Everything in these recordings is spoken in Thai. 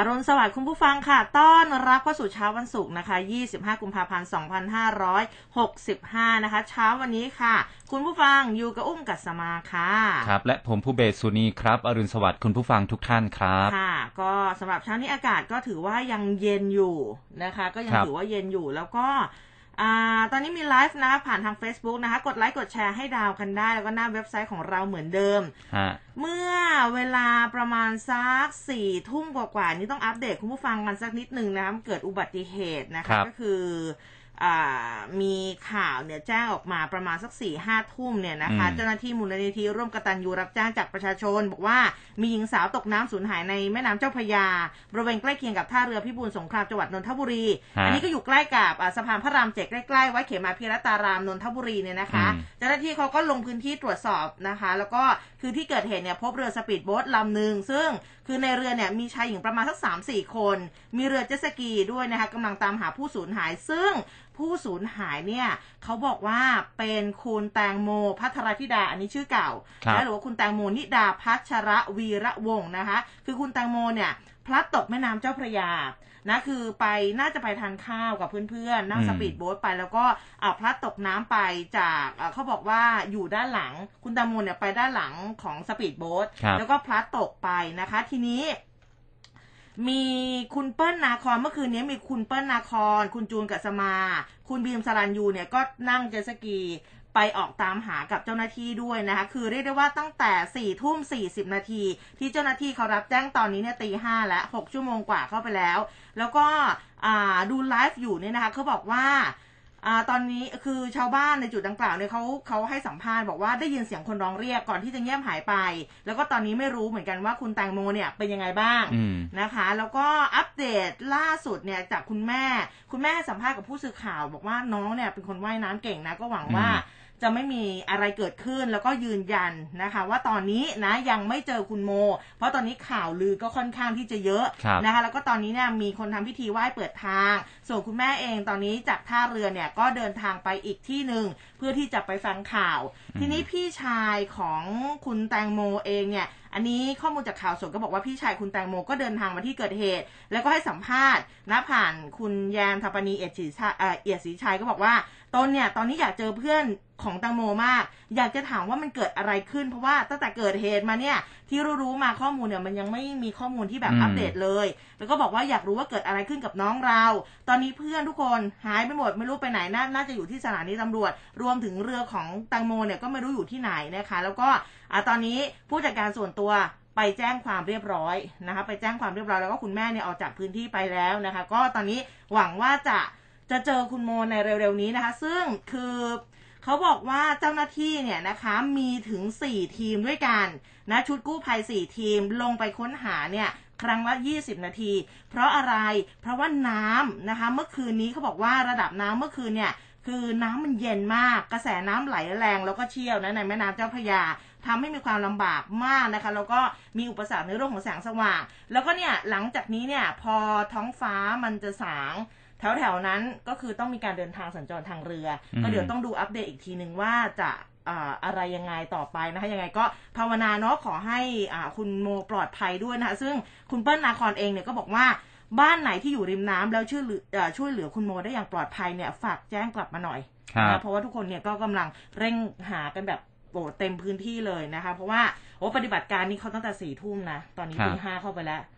อรุณสวัสดิ์คุณผู้ฟังค่ะ ต้อนรับเข้าสู่เช้าวันศุกร์นะคะ 25 กุมภาพันธ์ 2565 นะคะ เช้าวันนี้ค่ะ คุณผู้ฟังอยู่กับอุ้มกัสมาค่ะ ครับ และผมผู้เบสสุนีครับ อรุณสวัสดิ์คุณผู้ฟังทุกท่านครับ ค่ะ ก็สำหรับเช้านี้อากาศก็ถือว่ายังเย็นอยู่นะคะ ก็ยังครับถือว่าเย็นอยู่แล้วก็ อ่าตอนนี้มีไลฟ์นะผ่านทาง Facebook นะคะ กดไลค์กดแชร์ให้ดาวกันได้ แล้วก็หน้าเว็บไซต์ของเราเหมือนเดิม ฮะ เมื่อเวลาประมาณสักสี่ทุ่มกว่าๆนี่ต้องอัปเดตคุณผู้ฟังกันสักนิดนึงนะคะเกิดอุบัติเหตุนะครัคะ บ ก็คืออ่า มีข่าวเนี่ยแจ้งออกมาประมาณสักสี่ห้าทุ่มเนี่ยนะคะอืมเจ้าหน้าที่มูลนิธิร่วมกตัญญูรับจ้างจากประชาชน บอกว่ามีหญิงสาวตกน้ำสูญหายในแม่น้ำเจ้าพระยา บริเวณใกล้เคียงกับท่าเรือพิบูลสงครามจังหวัดนนทบุรีฮะอันนี้ก็อยู่ใกล้กับอ่าสะพานพระรามเจ็ดใกล้ๆวัดเขมาพิรัตารามนนทบุรีเนี่ยนะคะอืมเจ้าหน้าที่เขาก็ลงพื้นที่ตรวจสอบนะคะ แล้วก็คือที่เกิดเหตุเนี่ยพบเรือสปีดโบ๊ทลำหนึ่งซึ่งคือในเรือเนี่ยมีชายหญิงประมาณสักสามสี่คน มีเรือเจ็ตสกีด้วยนะคะกำลังตามหาผู้สูญหายซึ่ง ผู้สูญหายเนี่ยเขาบอกว่าเป็นคุณแตงโมภัทรธิดาอันนี้ชื่อเก่าครับนะหรือว่าคุณแตงโมนิดาพัชรวีระพงษ์นะคะ คือคุณแตงโมเนี่ยพลัดตกแม่น้ำเจ้าพระยานะคือไปน่าจะไปทานข้าวกับเพื่อนๆนั่งอืมสปีดโบ๊ทไปแล้วก็อ่าพลัดตกน้ำไปจากอ่าเขาบอกว่าอยู่ด้านหลังคุณแตงโมเนี่ยไปด้านหลังของสปีดโบ๊ทครับแล้วก็พลัดตกไปนะคะ ทีนี้ มีคุณเปิ้ลนาคอนเมื่อคืนนี้มีคุณเปิ้ลนาคอนคุณจูนกัสมา คุณบีมสรันยูเนี่ยก็นั่งเจสกีไปออกตามหากับเจ้าหน้าที่ด้วยนะคะ คือเรียกได้ว่าตั้งแต่สี่ทุ่มสี่สิบนาที ที่เจ้าหน้าที่เขารับแจ้งตอนนี้เนี่ยตีห้าแล้วหกชั่วโมงกว่าเข้าไปแล้ว แล้วก็ดูไลฟ์อยู่เนี่ยนะคะเขาบอกว่า อ่าตอนนี้คือชาวบ้านในจุดดังกล่าวเนี่ยเขาเขาให้สัมภาษณ์บอกว่าได้ยินเสียงคนร้องเรียกก่อนที่จะเงียบหายไป แล้วก็ตอนนี้ไม่รู้เหมือนกันว่าคุณแตงโมเนี่ยเป็นยังไงบ้างอืมนะคะ แล้วก็อัปเดตล่าสุดเนี่ยจากคุณแม่ คุณแม่ให้สัมภาษณ์กับผู้สื่อข่าว บอกว่าน้องเนี่ยเป็นคนว่ายน้ำเก่งนะก็หวังว่าอืม จะไม่มีอะไรเกิดขึ้นแล้วก็ยืนยันนะคะ ว่าตอนนี้นะยังไม่เจอคุณโม เพราะตอนนี้ข่าวลือก็ค่อนข้างที่จะเยอะครับนะคะ แล้วก็ตอนนี้เนี่ยมีคนทำพิธีไหว้เปิดทาง ส่วนคุณแม่เองตอนนี้จากท่าเรือเนี่ยก็เดินทางไปอีกที่หนึ่งเพื่อที่จะไปฟังข่าว ทีนี้พี่ชายของคุณแตงโมเองเนี่ยอันนี้ข้อมูลจากข่าวสดก็บอกว่าพี่ชายคุณแตงโมก็เดินทางมาที่เกิดเหตุ แล้วก็ให้สัมภาษณ์นะผ่านคุณแยมทัปปณีเอียดศรีชัยเอ่อเอียดศรีชัยก็บอกว่า ตนเนี่ยตอนนี้อยากเจอเพื่อนของแตงโมมาก อยากจะถามว่ามันเกิดอะไรขึ้น เพราะว่าตั้งแต่เกิดเหตุมาเนี่ย ที่รู้ๆมาข้อมูลเนี่ยมันยังไม่มีข้อมูลที่แบบอืมอัปเดตเลย แล้วก็บอกว่าอยากรู้ว่าเกิดอะไรขึ้นกับน้องเรา ตอนนี้เพื่อนทุกคนหายไปหมดไม่รู้ไปไหนนาน่าจะอยู่ที่สถานีตำรวจ รวมถึงเรือของแตังโมเนี่ยก็ไม่รู้อยู่ที่ไหนนะคะ แล้วก็อ่าตอนนี้ผู้จัดการส่วนตัวไปแจ้งความเรียบร้อยนะคะ ไปแจ้งความเรียบร้อยแล้วก็คุณแม่เนี่ยออกจากพื้นที่ไปแล้วนะคะ ก็ตอนนี้หวังว่าจะ จะเจอคุณโมในเร็วๆนี้นะคะ ซึ่งคือเขาบอกว่าเจ้าหน้าที่เนี่ยนะคะมีถึง 4 ทีมด้วยกันนะชุดกู้ภัย 4 ทีมลงไปค้นหาเนี่ยครั้งละ 20 นาที เพราะอะไร เพราะว่าน้ำนะคะ เมื่อคืนนี้เขาบอกว่าระดับน้ำเมื่อคืนเนี่ย คือน้ำมันเย็นมาก กระแสน้ำไหลแรงแล้วก็เชี่ยวนะในแม่น้ำเจ้าพระยาทำให้มีความลำบากมากนะคะ แล้วก็มีอุปสรรคในเรื่องของแสงสว่าง แล้วก็เนี่ยหลังจากนี้เนี่ยพอท้องฟ้ามันจะสาง แถวแถวๆนั้นก็คือต้องมีการเดินทางสัญจรทางเรืออมก็เดี๋ยวต้องดูอัปเดตอีกทีหนึ่งว่าจะอ่าอะไรยังไงต่อไปนะคะยังไงก็ภาวนาเนาะขอให้อ่าคุณโมปลอดภัยด้วยนะคะซึ่งคุณเปิ้ลนาคอนเองเนี่ยก็บอกว่าบ้านไหนที่อยู่ริมน้ำแล้วช่วยเหลือเอ่อช่วยเหลือคุณโมได้อย่างปลอดภัยเนี่ยฝากแจ้งกลับมาหน่อยครับนะเพราะว่าทุกคนเนี่ยก็กำลังเร่งหากันแบบโอ้เต็มพื้นที่เลยนะคะ เพราะว่าโอ้ปฏิบัติการนี้เขาตั้งแต่สี่ทุ่มนะ ตอนนี้ครับตีห้าเข้าไปแล้วอ่าเขา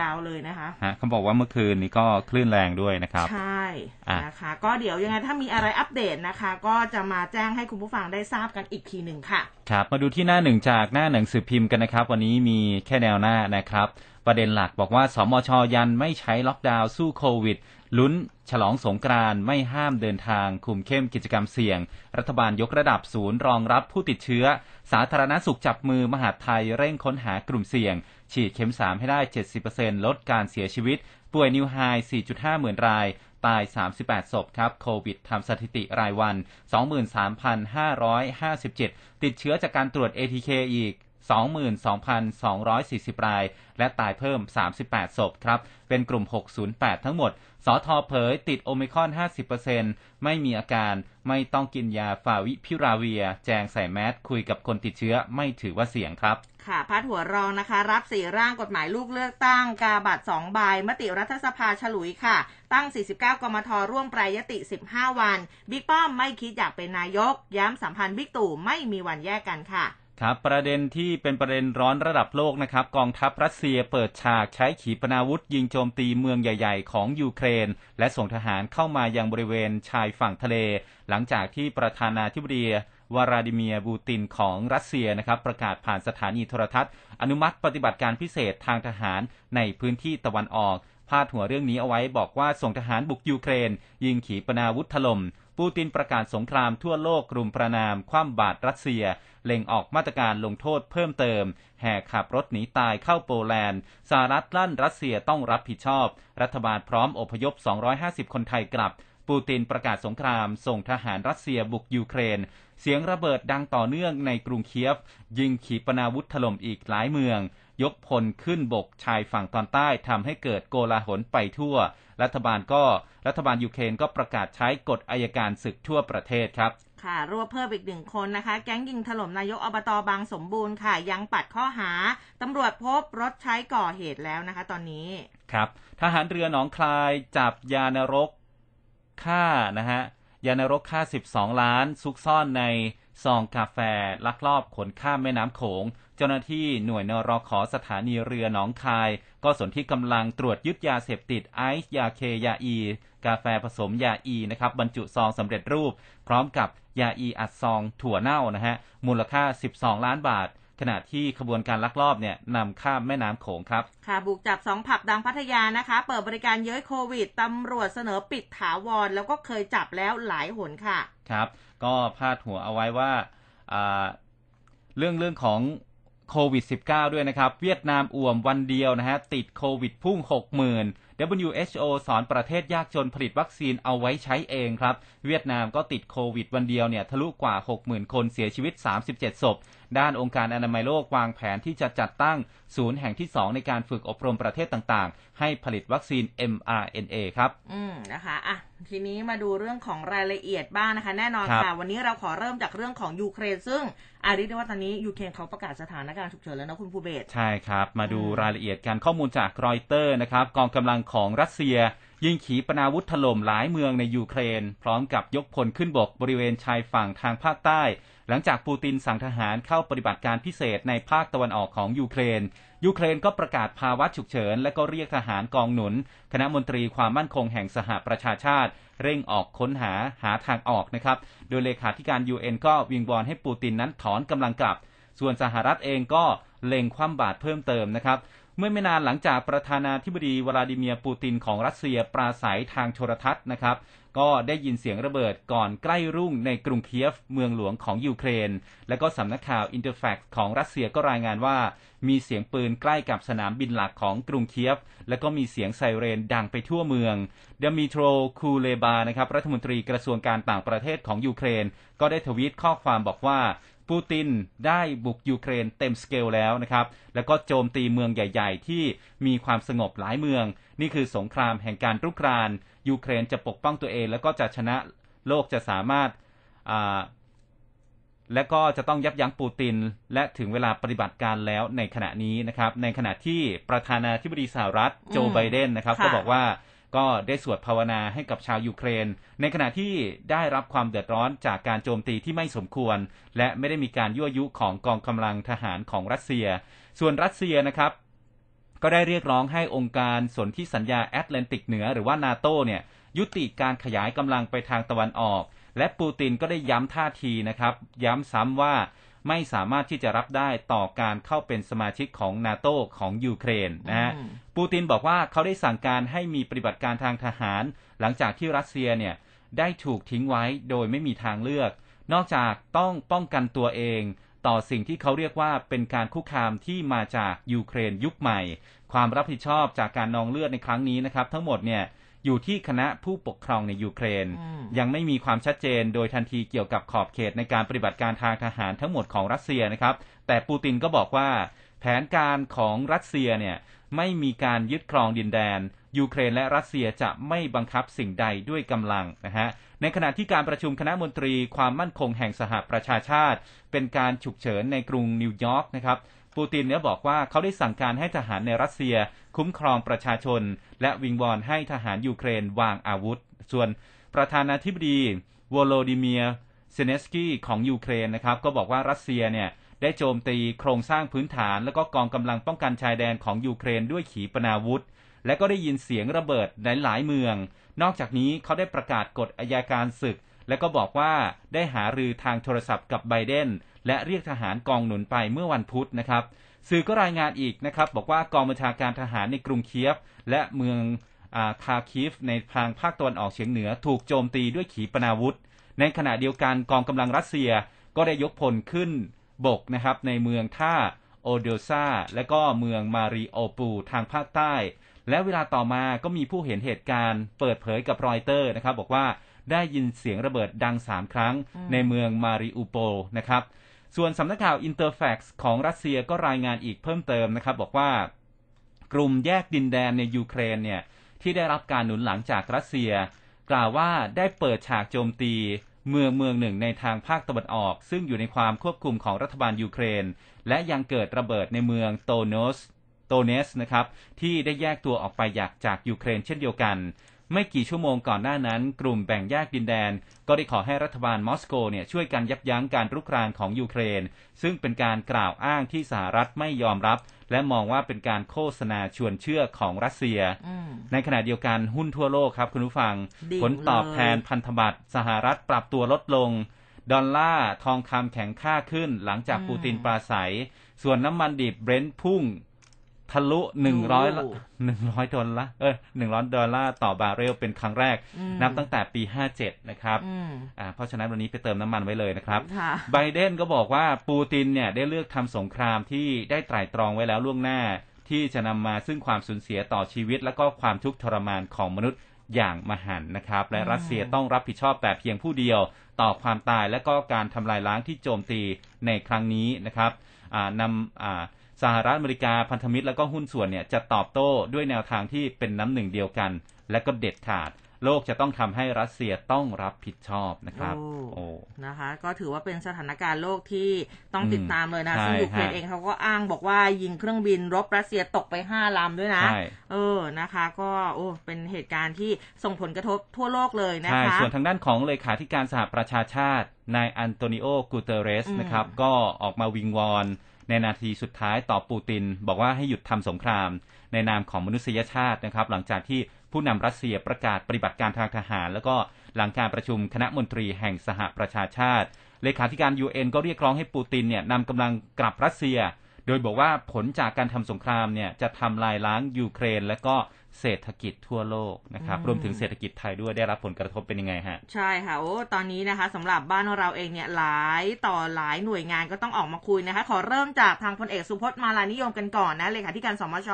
ยาวๆเลยนะคะฮะเขาบอกว่าเมื่อคืนนี้ก็คลื่นแรงด้วยนะครับ ใช่อะนะคะ ก็เดี๋ยวยังไงถ้ามีอะไรอัปเดตนะคะ ก็จะมาแจ้งให้คุณผู้ฟังได้ทราบกันอีกทีหนึ่งค่ะ ครับมาดูที่หน้าหนึ่งจากหน้าหนังสือพิมพ์กันนะครับ วันนี้มีแค่แนวหน้านะครับ ประเด็นหลักบอกว่าสมชยันไม่ใช้ล็อกดาวน์สู้โควิด ลุ้นฉลองสงกรานไม่ห้ามเดินทาง คุมเข้มกิจกรรมเสี่ยง รัฐบาลยกระดับศูนย์รองรับผู้ติดเชื้อ สาธารณสุขจับมือมหาดไทยเร่งค้นหากลุ่มเสี่ยง ฉีดเข็ม 3 ให้ได้ 70%ลดการเสียชีวิต ป่วยนิวไฮ 4.5 หมื่นราย ตาย 38 ศพครับ โควิดทำสถิติรายวัน 23,557 ติดเชื้อจากการตรวจ ATK อีก 22,240 ราย และตายเพิ่ม 38 ศพครับ เป็นกลุ่ม 608 ทั้งหมดสทเผยติดโอมิครอน 50%ไม่มีอาการ ไม่ต้องกินยาฟาวิพิราเวีย แจงใส่แมสคุยกับคนติดเชื้อไม่ถือว่าเสี่ยงครับ ค่ะพาดหัวรองนะคะ รับสี่ร่างกฎหมายลูกเลือกตั้ง กาบัตรสองใบมติรัฐสภาฉลุยค่ะ ตั้ง 49 กมทร่วมแปรยติ 15 วัน บิ๊กป้อมไม่คิดอยากเป็นนายก ย้ำสัมพันธ์บิ๊กตู่ไม่มีวันแยกกันค่ะ ครับประเด็นที่เป็นประเด็นร้อนระดับโลกนะครับกองทัพรัสเซียเปิดฉากใช้ขีปนาวุธยิงโจมตีเมืองใหญ่ ๆ ของยูเครน และส่งทหารเข้ามายังบริเวณชายฝั่งทะเล หลังจากที่ประธานาธิบดีวลาดิเมียร์ปูตินของรัสเซียนะครับประกาศผ่านสถานีโทรทัศน์ อนุมัติปฏิบัติการพิเศษทางทหารในพื้นที่ตะวันออกพาดหัวเรื่องนี้เอาไว้บอกว่าส่งทหารบุกยูเครน ยิงขีปนาวุธถล่ม ปูตินประกาศสงครามทั่วโลกกลุ่มประนาม คว่ำบาตรรัสเซีย เล็งออกมาตรการลงโทษเพิ่มเติม แห่ขับรถหนีตายเข้าโปแลนด์สหรัฐลั่นรัสเซียต้องรับผิดชอบ รัฐบาลพร้อมอพยพ 250 คนไทยกลับ ปูตินประกาศสงคราม ส่งทหารรัสเซียบุกยูเครน เสียงระเบิดดังต่อเนื่องในกรุงเคียฟ ยิงขีปนาวุธถล่มอีกหลายเมือง ยกพลขึ้นบกชายฝั่งตอนใต้ทำให้เกิดโกลาหลไปทั่ว รัฐบาลก็รัฐบาลยูเครนก็ประกาศใช้กฎอายการศึกทั่วประเทศครับค่ะรวบเพิ่มอีกหนึ่งคนนะคะ แก๊งยิงถล่มนายกอบตบางสมบูรณ์ค่ะ ยังปัดข้อหา ตำรวจพบรถใช้ก่อเหตุแล้วนะคะ ตอนนี้ครับ ทหารเรือหนองคลายจับยานรกฆ่านะฮะยานรกฆ่า 12 ล้าน ซุกซ่อนในซองกาแฟลักลอบขนข้ามแม่น้ำโขง เจ้าหน้าที่หน่วยนรขอสถานีเรือหนองคาย ก็สนที่กำลังตรวจยึดยาเสพติดไอซ์ยาเคยาอี กาแฟผสมยาอีนะครับบรรจุซองสำเร็จรูป พร้อมกับยาอีอัดซองถั่วเน่านะฮะมูลค่า 12 ล้านบาทขณะที่ขบวนการลักลอบเนี่ยนำข้ามแม่น้ำโขงครับ ค่ะ บุกจับสองผับดังพัทยานะคะ เปิดบริการเย้ยโควิดตำรวจเสนอปิดถาวร แล้วก็เคยจับแล้วหลายหนค่ะ ครับ ก็พาดหัวเอาไว้ว่าอ่าเรื่องเรื่องของ โควิด -19 ด้วยนะครับ เวียดนามอ่วมวันเดียวนะฮะ ติดโควิดพุ่ง 60,000 WHO สอนประเทศยากจนผลิตวัคซีนเอาไว้ใช้เองครับ เวียดนามก็ติดโควิดวันเดียวเนี่ย ทะลุกว่า 60,000 คนเสียชีวิต 37 ศพด้านองค์การอนามัยโลกวางแผนที่จะจัดตั้งศูนย์แห่งที่ 2 ในการฝึกอบรมประเทศต่างๆ ให้ผลิตวัคซีน mRNA ครับ อืมนะคะอะทีนี้มาดูเรื่องของรายละเอียดบ้างนะคะ แน่นอนครับค่ะ วันนี้เราขอเริ่มจากเรื่องของยูเครน ซึ่งเรียกได้ว่าตอนนี้ยูเครนเขาประกาศสถานการณ์ฉุกเฉินแล้วนะคุณภูเบศใช่ครับ มาดูอืมรายละเอียดการข้อมูลจากรอยเตอร์นะครับกองกำลังของรัสเซียยิงขีปนาวุธถล่มหลายเมืองในยูเครน พร้อมกับยกพลขึ้นบกบริเวณชายฝั่งทางภาคใต้ หลังจากปูตินสั่งทหารเข้าปฏิบัติการพิเศษในภาคตะวันออกของยูเครน ยูเครนก็ประกาศภาวะฉุกเฉิน และก็เรียกทหารกองหนุน คณะมนตรีความมั่นคงแห่งสหประชาชาติ เร่งออกค้นหาหาทางออกนะครับ โดยเลขาธิการ UN ก็วิงวอนให้ปูตินนั้นถอนกำลังกลับ ส่วนสหรัฐเองก็เล็งคว่ำบาตรเพิ่มเติมนะครับ เมื่อไม่นานหลังจากประธานาธิบดีวลาดิเมียร์ปูตินของรัสเซียปราศรัยทางโทรทัศน์นะครับ ก็ได้ยินเสียงระเบิดก่อนใกล้รุ่งในกรุงเคียฟเมืองหลวงของยูเครน และก็สำนักข่าวอินเตอร์แฟกซ์ของรัสเซียก็รายงานว่า มีเสียงปืนใกล้กับสนามบินหลักของกรุงเคียฟ และก็มีเสียงไซเรนดังไปทั่วเมืองดมิโตรคูเลบานะครับรัฐมนตรีกระทรวงการต่างประเทศของยูเครน ก็ได้ทวีตข้อความบอกว่า ปูตินได้บุกยูเครนเต็มสเกลแล้วนะครับ แล้วก็โจมตีเมืองใหญ่ ๆ ที่มีความสงบหลายเมือง นี่คือสงครามแห่งการรุกราน ยูเครนจะปกป้องตัวเอง แล้วก็จะชนะโลกจะสามารถอ่าและก็จะต้องยับยั้งปูติน และถึงเวลาปฏิบัติการแล้วในขณะนี้นะครับ ในขณะที่ประธานาธิบดีสหรัฐโจอืมไบเดนนะครับค่ะก็บอกว่า ก็ได้สวดภาวนาให้กับชาวยูเครน ในขณะที่ได้รับความเดือดร้อนจากการโจมตีที่ไม่สมควร และไม่ได้มีการยั่วยุของกองกำลังทหารของรัสเซีย ส่วนรัสเซียนะครับ ก็ได้เรียกร้องให้องค์การสนธิสัญญาแอตแลนติกเหนือหรือว่านาโตเนี่ยยุติการขยายกำลังไปทางตะวันออก และปูตินก็ได้ย้ำท่าทีนะครับ ย้ำซ้ำว่า ไม่สามารถที่จะรับได้ต่อการเข้าเป็นสมาชิกของนาโตของยูเครนนะฮะอืมปูตินบอกว่าเขาได้สั่งการให้มีปฏิบัติการทางทหาร หลังจากที่รัสเซียเนี่ยได้ถูกทิ้งไว้โดยไม่มีทางเลือก นอกจากต้องป้องกันตัวเองต่อสิ่งที่เขาเรียกว่าเป็นการคุกคามที่มาจากยูเครนยุคใหม่ ความรับผิดชอบจากการนองเลือดในครั้งนี้นะครับ ทั้งหมดเนี่ย อยู่ที่คณะผู้ปกครองในยูเครนอืมยังไม่มีความชัดเจนโดยทันทีเกี่ยวกับขอบเขตในการปฏิบัติการทางทหารทั้งหมดของรัสเซียนะครับ แต่ปูตินก็บอกว่า แผนการของรัสเซียเนี่ยไม่มีการยึดครองดินแดน ยูเครนและรัสเซียจะไม่บังคับสิ่งใดด้วยกำลังนะฮะในขณะที่การประชุมคณะมนตรีความมั่นคงแห่งสหประชาชาติ เป็นการฉุกเฉินในกรุงนิวยอร์กนะครับ ปูตินเนี่ยบอกว่าเขาได้สั่งการให้ทหารในรัสเซีย คุ้มครองประชาชน และวิงวอนให้ทหารยูเครนวางอาวุธ ส่วนประธานาธิบดีโวโลดิเมียร์เซเลนสกี้ของยูเครนนะครับ ก็บอกว่ารัสเซียเนี่ยได้โจมตีโครงสร้างพื้นฐาน และก็กองกำลังป้องกันชายแดนของยูเครนด้วยขีปนาวุธ และก็ได้ยินเสียงระเบิดในหลายเมือง นอกจากนี้เขาได้ประกาศกฎอายการศึก และก็บอกว่าได้หารือทางโทรศัพท์กับไบเดน และเรียกทหารกองหนุนไปเมื่อวันพุธนะครับ สื่อก็รายงานอีกนะครับ บอกว่ากองบัญชาการทหารในกรุงเคียฟ และเมืองคาร์คิฟในทางภาคตะวันออกเฉียงเหนือถูกโจมตีด้วยขีปนาวุธ ในขณะเดียวกันกองกำลังรัสเซียก็ได้ยกพลขึ้นบกนะครับในเมืองท่าโอเดสซาและก็เมืองมาริอูโปลทางภาคใต้ และเวลาต่อมาก็มีผู้เห็นเหตุการณ์ เปิดเผยกับรอยเตอร์นะครับ บอกว่าได้ยินเสียงระเบิดดังสามครั้งในเมืองมาริอูโปลนะครับ ส่วนสำนักข่าวอินเตอร์แฟกซ์ของรัสเซียก็รายงานอีกเพิ่มเติมนะครับ บอกว่ากลุ่มแยกดินแดนในยูเครนเนี่ยที่ได้รับการหนุนหลังจากรัสเซีย กล่าวว่าได้เปิดฉากโจมตี เมืองเมืองหนึ่งในทางภาคตะวันออก ซึ่งอยู่ในความควบคุมของรัฐบาลยูเครน และยังเกิดระเบิดในเมืองโดเนตสก์โดเนตสก์นะครับที่ได้แยกตัวออกไปจากจากยูเครนเช่นเดียวกัน ไม่กี่ชั่วโมงก่อนหน้านั้น กลุ่มแบ่งแยกดินแดน ก็ได้ขอให้รัฐบาลมอสโกเนี่ยช่วยกันยับยั้งการรุกรานของยูเครน ซึ่งเป็นการกล่าวอ้างที่สหรัฐไม่ยอมรับ และมองว่าเป็นการโฆษณาชวนเชื่อของรัสเซียอืมในขณะเดียวกันหุ้นทั่วโลกครับคุณผู้ฟังดิ่งผลตอบเลยแทนพันธบัตรสหรัฐปรับตัวลดลงดอลลาร์ทองคำแข็งค่าขึ้นหลังจากปูตินปราศรัย ส่วนน้ำมันดิบเบรนท์พุ่ง ทะลุหนึ่งร้อยหนึ่งร้อยดอลลาร์เออหนึ่งร้อยดอลลาร์ต่อบาร์เรลเป็นครั้งแรกอืมนับตั้งแต่ปีห้าเจ็ดนะครับอืมอ่าเพราะฉะนั้นวันนี้ไปเติมน้ำมันไว้เลยนะครับค่ะไบเดนก็บอกว่าปูตินเนี่ยได้เลือกทำสงครามที่ได้ไตร่ตรองไว้แล้วล่วงหน้า ที่จะนำมาซึ่งความสูญเสียต่อชีวิต และก็ความทุกข์ทรมานของมนุษย์อย่างมหันต์นะครับ และรัสเซียต้องรับผิดชอบแต่เพียงผู้เดียว ต่อความตายและก็การทำลายล้างที่โจมตีในครั้งนี้นะครับอ่านำอ่า สหรัฐอเมริกาพันธมิตรและก็หุ้นส่วนเนี่ยจะตอบโต้ด้วยแนวทางที่เป็นน้ำหนึ่งเดียวกัน และก็เด็ดขาด โลกจะต้องทำให้รัสเซียต้องรับผิดชอบนะครับโอ้โอ้นะคะ ก็ถือว่าเป็นสถานการณ์โลกที่ต้องอืมติดตามเลยนะใช่ซึ่งยูเครนฮะเองเขาก็อ้างบอกว่ายิงเครื่องบินรบรัสเซียตกไปห้าลำด้วยนะใช่เออนะคะ ก็โอ้เป็นเหตุการณ์ที่ส่งผลกระทบทั่วโลกเลยนะใช่คะส่วนทางด้านของเลขาธิการสหประชาชาตินายอันโตนิโอกูเตเรสอืมนะครับก็ออกมาวิงวอน ในนาทีสุดท้ายต่อปูติน บอกว่าให้หยุดทำสงคราม ในนามของมนุษยชาตินะครับ หลังจากที่ผู้นำรัสเซียประกาศปฏิบัติการทางทหาร แล้วก็หลังการประชุมคณะมนตรีแห่งสหประชาชาติ เลขาธิการ UN ก็เรียกร้องให้ปูตินเนี่ยนำกำลังกลับรัสเซีย โดยบอกว่าผลจากการทำสงครามเนี่ยจะทำลายล้างยูเครน และก็ เศรษฐกิจทั่วโลกนะครับอืมรวมถึงเศรษฐกิจไทยด้วยได้รับผลกระทบเป็นยังไงฮะ ใช่ค่ะ โอ้ ตอนนี้นะคะสำหรับบ้านเราเองเนี่ยหลายต่อหลายหน่วยงานก็ต้องออกมาคุยนะคะ ขอเริ่มจากทางพลเอกสุพจน์มาลานิยมกันก่อนนะเลขาธิการสมช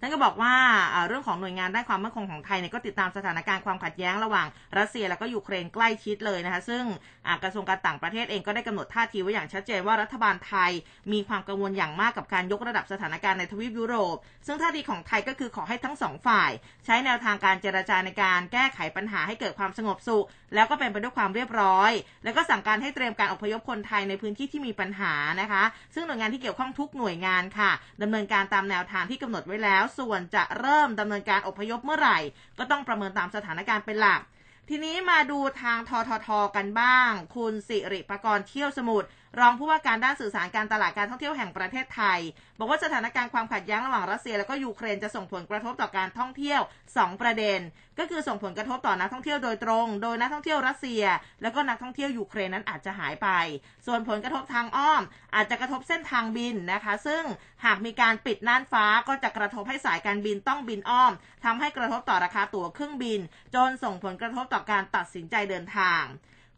ท่านก็บอกว่าอ่าเรื่องของหน่วยงานด้านความมั่นคงของไทยเนี่ยก็ติดตามสถานการณ์ความขัดแย้งระหว่างรัสเซียแล้วก็ยูเครนใกล้ชิดเลยนะคะ ซึ่งอ่ากระทรวงการต่างประเทศเองก็ได้กำหนดท่าทีไว้อย่างชัดเจนว่ารัฐบาลไทยมีความกังวลอย่างมากกับการยกระดับสถานการณ์ในทวีปยุโรป ซึ่งท่าทีของไทยก็คือขอให้ทั้งสองฝ่ายใช้แนวทางการเจรจาในการแก้ไขปัญหาให้เกิดความสงบสุข แล้วก็เป็นไปด้วยความเรียบร้อย แล้วก็สั่งการให้เตรียมการอพยพคนไทยในพื้นที่ที่มีปัญหานะคะ ซึ่งหน่วยงานที่เกี่ยวข้องทุกหน่วยงานค่ะดำเนินการตามแนวทางที่กำหนดไว้แล้ว ส่วนจะเริ่มดำเนินการอพยพเมื่อไหร่ ก็ต้องประเมินตามสถานการณ์เป็นหลักทีนี้มาดูทางทททกันบ้าง คุณสิริปรกรณ์เที่ยวสมุทรรองผู้ว่าการด้านสื่อสารการตลาดการท่องเที่ยวแห่งประเทศไทย บอกว่าสถานการณ์ความขัดแย้งระหว่างรัสเซียและก็ยูเครนจะส่งผลกระทบต่อการท่องเที่ยว 2 ประเด็น ก็คือส่งผลกระทบต่อนักท่องเที่ยวโดยตรง โดยนักท่องเที่ยวรัสเซีย แล้วก็นักท่องเที่ยวยูเครนนั้นอาจจะหายไป ส่วนผลกระทบทางอ้อม อาจจะกระทบเส้นทางบินนะคะ ซึ่งหากมีการปิดน่านฟ้าก็จะกระทบให้สายการบินต้องบินอ้อมทำให้กระทบต่อราคาตั๋วเครื่องบิน จนส่งผลกระทบต่อการตัดสินใจเดินทาง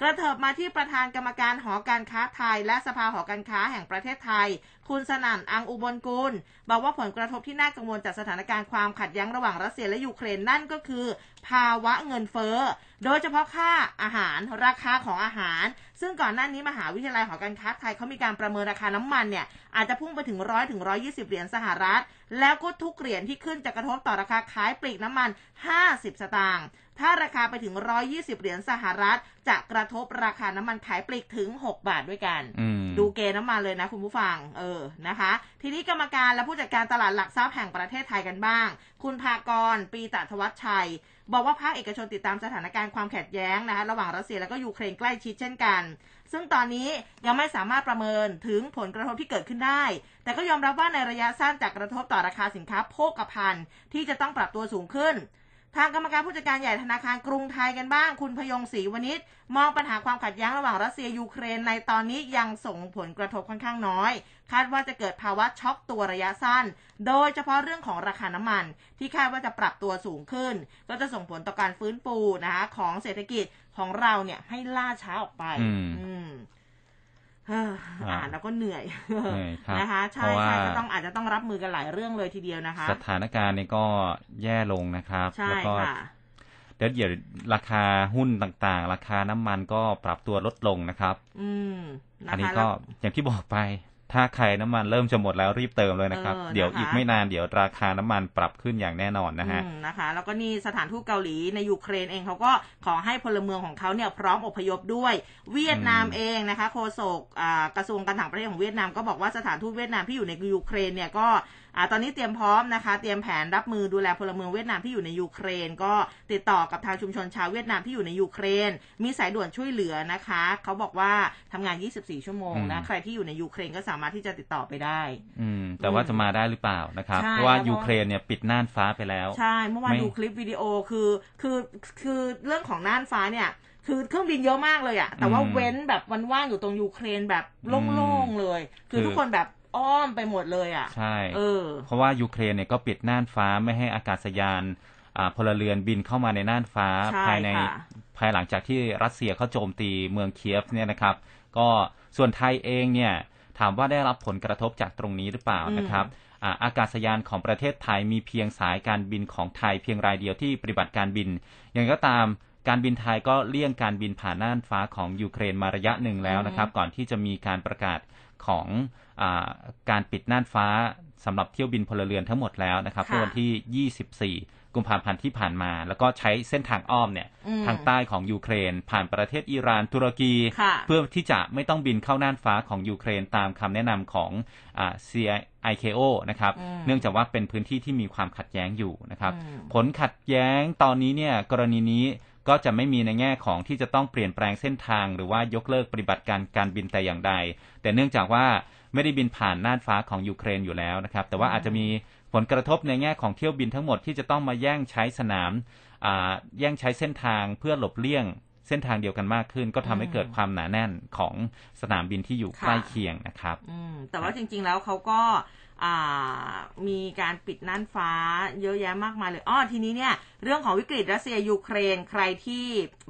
กระเถิบมาที่ประธานกรรมการหอการค้าไทย และสภาหอการค้าแห่งประเทศไทย คุณสนั่นอังอุบลกุลบอกว่าผลกระทบที่น่ากังวลจากสถานการณ์ความขัดแย้งระหว่างรัสเซียและยูเครนนั่นก็คือ ภาวะเงินเฟ้อ โดยเฉพาะค่าอาหารราคาของอาหาร ซึ่งก่อนหน้านี้มหาวิทยาลัยหอการค้าไทยเขามีการประเมินราคาน้ำมันเนี่ยอาจจะพุ่งไปถึงร้อยถึงร้อยี่สิบเหรียญสหรัฐ แล้วก็ทุกเหรียญที่ขึ้นจะกระทบต่อราคาขายปลีกน้ำมัน 50 สตางค์ ถ้าราคาไปถึง 120 เหรียญสหรัฐ จะกระทบราคาน้ำมันขายปลีกถึง 6 บาทด้วยกันอืมดูเกณฑ์น้ำมันเลยนะคุณผู้ฟัง เออ นะคะ ทีนี้กรรมการและผู้จัดการตลาดหลักทรัพย์แห่งประเทศไทยกันบ้าง คุณภากร ปีตธวัชชัย บอกว่าภาคเอกชนติดตามสถานการณ์ความขัดแย้งนะคะระหว่างรัสเซียและก็ยูเครนใกล้ชิดเช่นกัน ซึ่งตอนนี้ยังไม่สามารถประเมินถึงผลกระทบที่เกิดขึ้นได้ แต่ก็ยอมรับว่าในระยะสั้นจะกระทบต่อราคาสินค้าโภคภัณฑ์ที่จะต้องปรับตัวสูงขึ้น ทางกรรมการผู้จัดการใหญ่ธนาคารกรุงไทยกันบ้าง คุณพยงศรีวณิชมองปัญหาความขัดแย้งระหว่างรัสเซียยูเครนในตอนนี้ยังส่งผลกระทบค่อนข้างน้อย คาดว่าจะเกิดภาวะช็อกตัวระยะสั้น โดยเฉพาะเรื่องของราคาน้ำมัน ที่คาดว่าจะปรับตัวสูงขึ้น ก็จะส่งผลต่อการฟื้นฟูนะคะของเศรษฐกิจของเราเนี่ยให้ล่าช้าออกไป อืม อืมเฮ้ออ่านแล้วก็เหนื่อยเหนื่อยครับนะคะเพใช่ราะว่าใช่ก็ต้องอาจจะต้องรับมือกันหลายเรื่องเลยทีเดียวนะคะ สถานการณ์เนี่ยก็แย่ลงนะครับใช่แล้วก็ค่ะเดี๋ยวเดี๋ยวราคาหุ้นต่างๆ ราคาน้ำมันก็ปรับตัวลดลงนะครับ อืมนะคะอันนี้แล้ก็อย่างที่บอกไป ถ้าใครน้ำมันเริ่มจะหมดแล้วรีบเติมเลยนะครับเออเดี๋ยวนะคะอีกไม่นานเดี๋ยวราคาน้ำมันปรับขึ้นอย่างแน่นอนนะฮะอืมนะคะ แล้วก็นี่สถานทูตเกาหลีในยูเครนเองเขาก็ขอให้พลเมืองของเขาเนี่ยพร้อมอพยพด้วย เวียดนามอืมเองนะคะ โฆษกอ่ากระทรวงการต่างประเทศของเวียดนามก็บอกว่าสถานทูตเวียดนามที่อยู่ในยูเครนเนี่ยก็ อ่าตอนนี้เตรียมพร้อมนะคะ เตรียมแผนรับมือดูแลพลเมืองเวียดนามที่อยู่ในยูเครน ก็ติดต่อกับทางชุมชนชาวเวียดนามที่อยู่ในยูเครน มีสายด่วนช่วยเหลือนะคะ เขาบอกว่าทำงาน 24 ชั่วโมงนะอืมใครที่อยู่ในยูเครนก็สามารถที่จะติดต่อไปได้ อืม แต่ว่าจะมาได้หรือเปล่านะครับใช่เพราะว่าแล้วก็ยูเครนเนี่ยปิดน่านฟ้าไปแล้ว ใช่ เมื่อวานไม่ดูคลิปวิดีโอคือคือคือเรื่องของน่านฟ้าเนี่ยคือเครื่องบินเยอะมากเลยอะแต่ว่าอืมเว้นแบบวันว่างอยู่ตรงยูเครนแบบโล่งๆเลย คือคือทุกคนแบบ อ้อมไปหมดเลยอะใช่ เออ เพราะว่ายูเครนเนี่ยก็ปิดน่านฟ้าไม่ให้อากาศยานอ่าพลเรือนบินเข้ามาในน่านฟ้าใช่ภายในค่ะภายหลังจากที่รัสเซียเขาโจมตีเมืองเคียฟเนี่ยนะครับ ก็ส่วนไทยเองเนี่ยถามว่าได้รับผลกระทบจากตรงนี้หรือเปล่านะครับอ่าอากาศยานของประเทศไทยมีเพียงสายการบินของไทยเพียงรายเดียวที่ปฏิบัติการบิน อย่างไรก็ตามการบินไทยก็เลี่ยงการบินผ่านน่านฟ้าของยูเครนมาระยะหนึ่งแล้วนะครับ ก่อนที่จะมีการประกาศ ของอาการปิดน่านฟ้าสำหรับเที่ยวบินพลเรือนทั้งหมดแล้วนะครับค่ะเมื่อวันที่ 24 กุมภาพันธ์ที่ผ่านมา แล้วก็ใช้เส้นทางอ้อมเนี่ยอืมทางใต้ของยูเครน ผ่านประเทศอิหร่านตุรกีค่ะเพื่อที่จะไม่ต้องบินเข้าน่านฟ้าของยูเครนตามคำแนะนำของอ่า CIKO นะครับอืมเนื่องจากว่าเป็นพื้นที่ที่มีความขัดแย้งอยู่นะครับอืมผลขัดแย้งตอนนี้เนี่ยกรณีนี้ ก็จะไม่มีในแง่ของที่จะต้องเปลี่ยนแปลงเส้นทาง หรือว่ายกเลิกปฏิบัติการการบินแต่อย่างใด แต่เนื่องจากว่าไม่ได้บินผ่านน่านฟ้าของยูเครนอยู่แล้วนะครับ แต่ว่าอาจจะมีผลกระทบในแง่ของเที่ยวบินทั้งหมดที่จะต้องมาแย่งใช้สนามาแย่งใช้เส้นทางเพื่อหลบเลี่ยงเส้นทางเดียวกันมากขึ้น ก็ทำให้เกิดความหนาแน่นของสนามบินที่อยู่ใกล้เคียงนะครับอืแต่ว่าจริง ๆ แล้วเขาก็ มีการปิดน่านฟ้าเยอะแยะมากมายเลยอ้อทีนี้เนี่ยเรื่องของวิกฤตรัสเซียยูเครนใครที่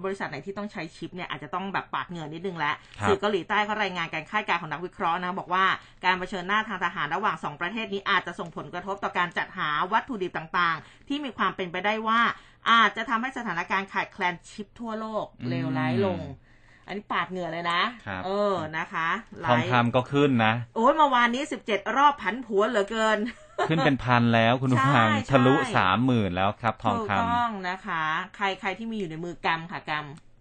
บริษัทไหนที่ต้องใช้ชิปเนี่ยอาจจะต้องแบบปาดเหงื่อนิดนึงแล้วครับสื่อเกาหลีใต้เขารายงานการคาดการณ์ของนักวิเคราะห์นะบอกว่าการเผชิญหน้าทางทหารระหว่างสองประเทศนี้อาจจะส่งผลกระทบต่อการจัดหาวัตถุดิบต่างๆ ที่มีความเป็นไปได้ว่าอาจจะทำให้สถานการณ์ขาดแคลนชิปทั่วโลกเลวร้ายลง อันนี้ปาดเหงื่อเลยนะครับเออนะคะไลทองฟ์คำก็ขึ้นนะ โอ้ยเมื่อวานนี้สิบเจ็ดรอบผันผวนเหลือเกิน ขึ้นเป็นพันแล้วคุณผู้ฟังใช่ทะลุใช่สามหมื่นแล้วครับ ทองถูกคำต้องนะคะ ใครใครที่มีอยู่ในมือกำค่ะก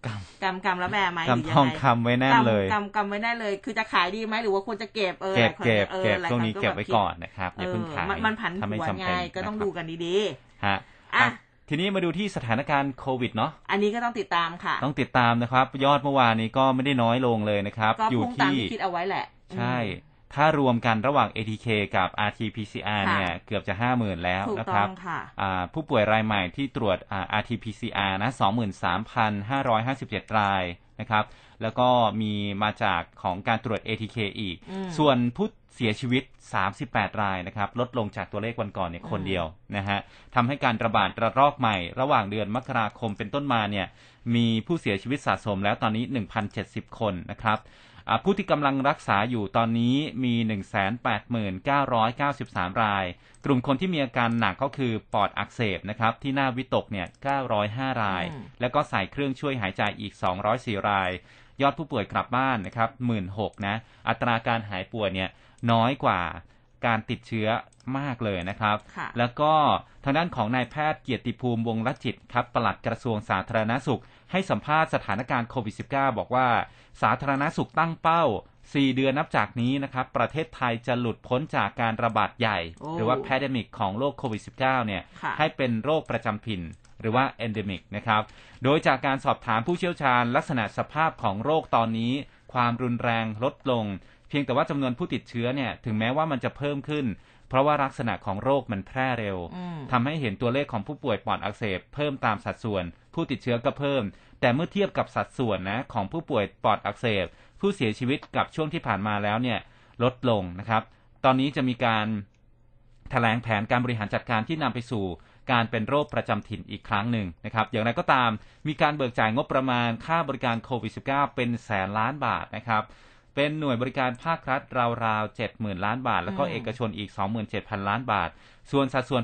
กำกำกำแล้วแบไหมหรืำยัทองไงคำไว้แน่นเลยกำกำไว้ได้เลย คือจะขายดีไหมหรือว่าควรจะเก็บเออเก็บหลายคนเก็บออเก็บหลายช่วงคนี้ก็เก็บแบบไว้คิดก่อนนะครับอย่าเพิ่งเออขายมันมันผันผถ้าไม่วนจำไงเป็นก็ต้องนะครับดูกันดีฮะอะอะ ทีนี้มาดูที่สถานการณ์โควิดเนาะๆอันนี้ก็ต้องติดตามค่ะ ต้องติดตามนะครับ ยอดเมื่อวานนี้ก็ไม่ได้น้อยลงเลยนะครับก็อยู่พุ่งตามที่ที่คิดเอาไว้แหละ ใช่อืมถ้ารวมกันระหว่าง ATK กับ RT-PCR ค่ะเนี่ยเกือบจะห้าหมื่นแล้วถูกนะคต้รัอบงค่ะอ่าผู้ป่วยรายใหม่ที่ตรวจอ่า RT-PCR นะ 23,557 รายนะครับ แล้วก็มีมาจากของการตรวจ ATK อีกอืมส่วนผู้ เสียชีวิต 38 รายนะครับ ลดลงจากตัวเลขวันก่อนเนี่ยคนอืมเดียวนะฮะทำให้การระบาดระลอกใหม่ ระหว่างเดือนมกราคมเป็นต้นมาเนี่ย มีผู้เสียชีวิตสะสมแล้วตอนนี้ 1,070 คนนะครับอ่าผู้ที่กำลังรักษาอยู่ตอนนี้มี 189,993 ราย กลุ่มคนที่มีอาการหนักก็คือปอดอักเสบนะครับ ที่น่าวิตกเนี่ย 905 รายอืมแล้วก็ใส่เครื่องช่วยหายใจอีก 204 ราย ยอดผู้ป่วยกลับบ้านนะครับ 16,000นะ อัตราการหายป่วยเนี่ย น้อยกว่าการติดเชื้อมากเลยนะครับค่ะแล้วก็ทางด้านของนายแพทย์เกียรติภูมิวงศ์รัจิตครับปลัดกระทรวงสาธารณสุข ให้สัมภาษณ์สถานการณ์โควิด -19 บอกว่า สาธารณสุขตั้งเป้า 4 เดือนนับจากนี้นะครับ ประเทศไทยจะหลุดพ้นจากการระบาดใหญ่โอ้หรือว่าแพดมิกของโรคโควิด -19 เนี่ยค่ะให้เป็นโรคประจำถิ่นหรือว่า endemic นะครับ โดยจากการสอบถามผู้เชี่ยวชาญลักษณะสภาพของโรคตอนนี้ ความรุนแรงลดลง เพียงแต่ว่าจำนวนผู้ติดเชื้อเนี่ยถึงแม้ว่ามันจะเพิ่มขึ้น เพราะว่าลักษณะของโรคมันแพร่เร็วอืมทำให้เห็นตัวเลขของผู้ป่วยปอดอักเสบเพิ่มตามสัดส่วน ผู้ติดเชื้อก็เพิ่ม แต่เมื่อเทียบกับสัดส่วนนะของผู้ป่วยปอดอักเสบ ผู้เสียชีวิตกับช่วงที่ผ่านมาแล้วเนี่ยลดลงนะครับ ตอนนี้จะมีการแถลงแผนการบริหารจัดการที่นำไปสู่การเป็นโรคประจำถิ่นอีกครั้งหนึ่งนะครับ อย่างไรก็ตามมีการเบิกจ่ายงบประมาณค่าบริการโควิด -19 เป็นแสนล้านบาทนะครับ เป็นหน่วยบริการภาครัฐราวๆ70,000 ล้านบาท แล้วก็อืมเอกชนอีก 27,000 ล้านบาท ส่วนสัดส่วน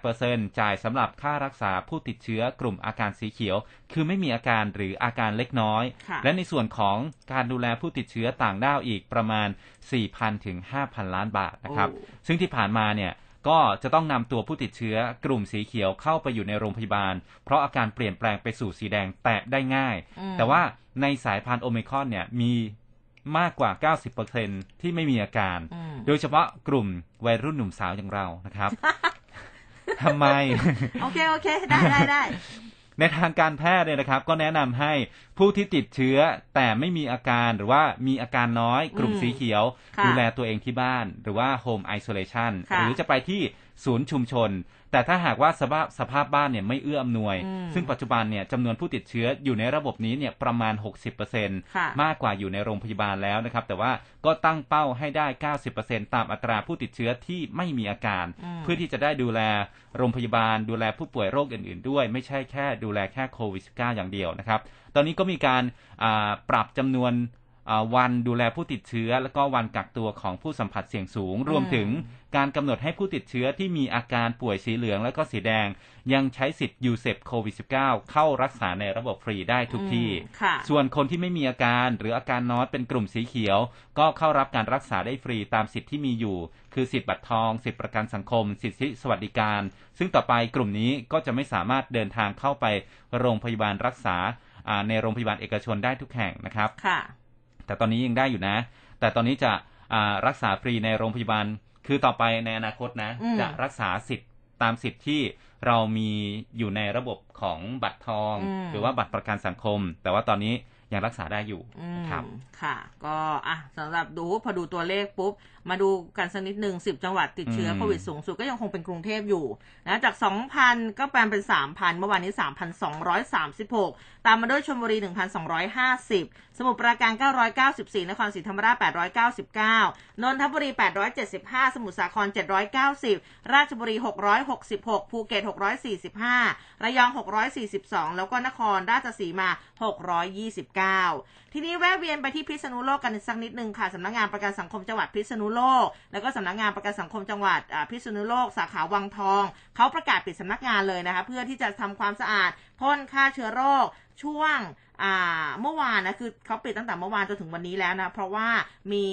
88%จ่ายสำหรับค่ารักษาผู้ติดเชื้อกลุ่มอาการสีเขียว คือไม่มีอาการหรืออาการเล็กน้อยค่ะและในส่วนของการดูแลผู้ติดเชื้อต่างด้าวอีกประมาณ 4,000 ถึง 5,000 ล้านบาทนะครับโอ้ซึ่งที่ผ่านมาเนี่ยก็จะต้องนำตัวผู้ติดเชื้อกลุ่มสีเขียวเข้าไปอยู่ในโรงพยาบาล เพราะอาการเปลี่ยนแปลงไปสู่สีแดงแตะได้ง่ายอืมแต่ว่าในสายพันธุ์โอมิครอนเนี่ยมี มากกว่า 90%ที่ไม่มีอาการอืมโดยเฉพาะกลุ่มวัยรุ่นหนุ่มสาวอย่างเรานะครับทำไม โอเค โอเค ได้ได้ได้ ในทางการแพทย์เนี่ยนะครับ ก็แนะนำให้ผู้ที่ติดเชื้อแต่ไม่มีอาการหรือว่ามีอาการน้อย กลุ่มอืมสีเขียวค่ะดูแลตัวเองที่บ้าน หรือว่า Home Isolation ค่ะหรือจะไปที่ ศูนย์ชุมชน แต่ถ้าหากว่าสภาพสภาพบ้านเนี่ยไม่เอื้ออำนวยอืมซึ่งปัจจุบันเนี่ยจำนวนผู้ติดเชื้ออยู่ในระบบนี้เนี่ยประมาณ 60%ค่ะมากกว่าอยู่ในโรงพยาบาลแล้วนะครับ แต่ว่าก็ตั้งเป้าให้ได้ 90%ตามอัตราผู้ติดเชื้อที่ไม่มีอาการอืมเพื่อที่จะได้ดูแลโรงพยาบาล ดูแลผู้ป่วยโรคอื่น ๆ ด้วย ไม่ใช่แค่ดูแลแค่โควิด -19 อย่างเดียวนะครับ ตอนนี้ก็มีการอ่าปรับจำนวนอ่า วันดูแลผู้ติดเชื้อ แล้วก็วันกักตัวของผู้สัมผัสเสี่ยงสูง รวมถึงการกำหนดให้ผู้ติดเชื้อที่มีอาการป่วยสีเหลืองแล้วก็สีแดง ยังใช้สิทธิ์ยูเซปโควิด -19 เข้ารักษาในระบบฟรีได้ทุกที่อืมค่ะส่วนคนที่ไม่มีอาการหรืออาการน้อยเป็นกลุ่มสีเขียว ก็เข้ารับการรักษาได้ฟรีตามสิทธิ์ที่มีอยู่ คือสิทธิ์บัตรทอง สิทธิประกันสังคม สิทธิสวัสดิการ ซึ่งต่อไปกลุ่มนี้ก็จะไม่สามารถเดินทางเข้าไปโรงพยาบาลรักษาอ่าในโรงพยาบาลเอกชนได้ทุกแห่งนะครับค่ะ แต่ตอนนี้ยังได้อยู่นะ แต่ตอนนี้จะอ่ารักษาฟรีในโรงพยาบาล คือต่อไปในอนาคตนะอืมจะรักษาสิทธิ์ตามสิทธิ์ที่เรามีอยู่ในระบบของบัตรทองอืมหรือว่าบัตรประกันสังคม แต่ว่าตอนนี้ยังรักษาได้อยู่อืมครับค่ะ ก็อะสำหรับดูพอดูตัวเลขปุ๊บมาดูกันสักนิดหนึ่งสิบจังหวัดติดเชื้ออืมโควิดสูงสุดก็ยังคงเป็นกรุงเทพอยู่นะจาก2,000ก็แปลงเป็น3,000เมื่อวานนี้3,236ตามมาด้วยชลบุรี1,250สมุทรปราการ994นครศรีธรรมราช899นนทบุรี875สมุทรสาคร790ราชบุรี666ภูเก็ต645ระยอง642แล้วก็นครราชสีมา629ทีนี้แวะเวียนไปที่พิษณุโลกกันสักนิดนึงค่ะสำนักงานประกันสังคมจังหวัดพิษณุโลก แล้วก็สำนักงานประกันสังคมจังหวัดพิษณุโลก สาขาวังทองเขาประกาศปิดสำนักงานเลยนะคะเพื่อที่จะทำความสะอาดพ่นฆ่าเชื้อโรคช่วงเมื่อวานนะคือเขาปิดตั้งแต่เมื่อวานจนถึงวันนี้แล้วนะ เพราะว่ามี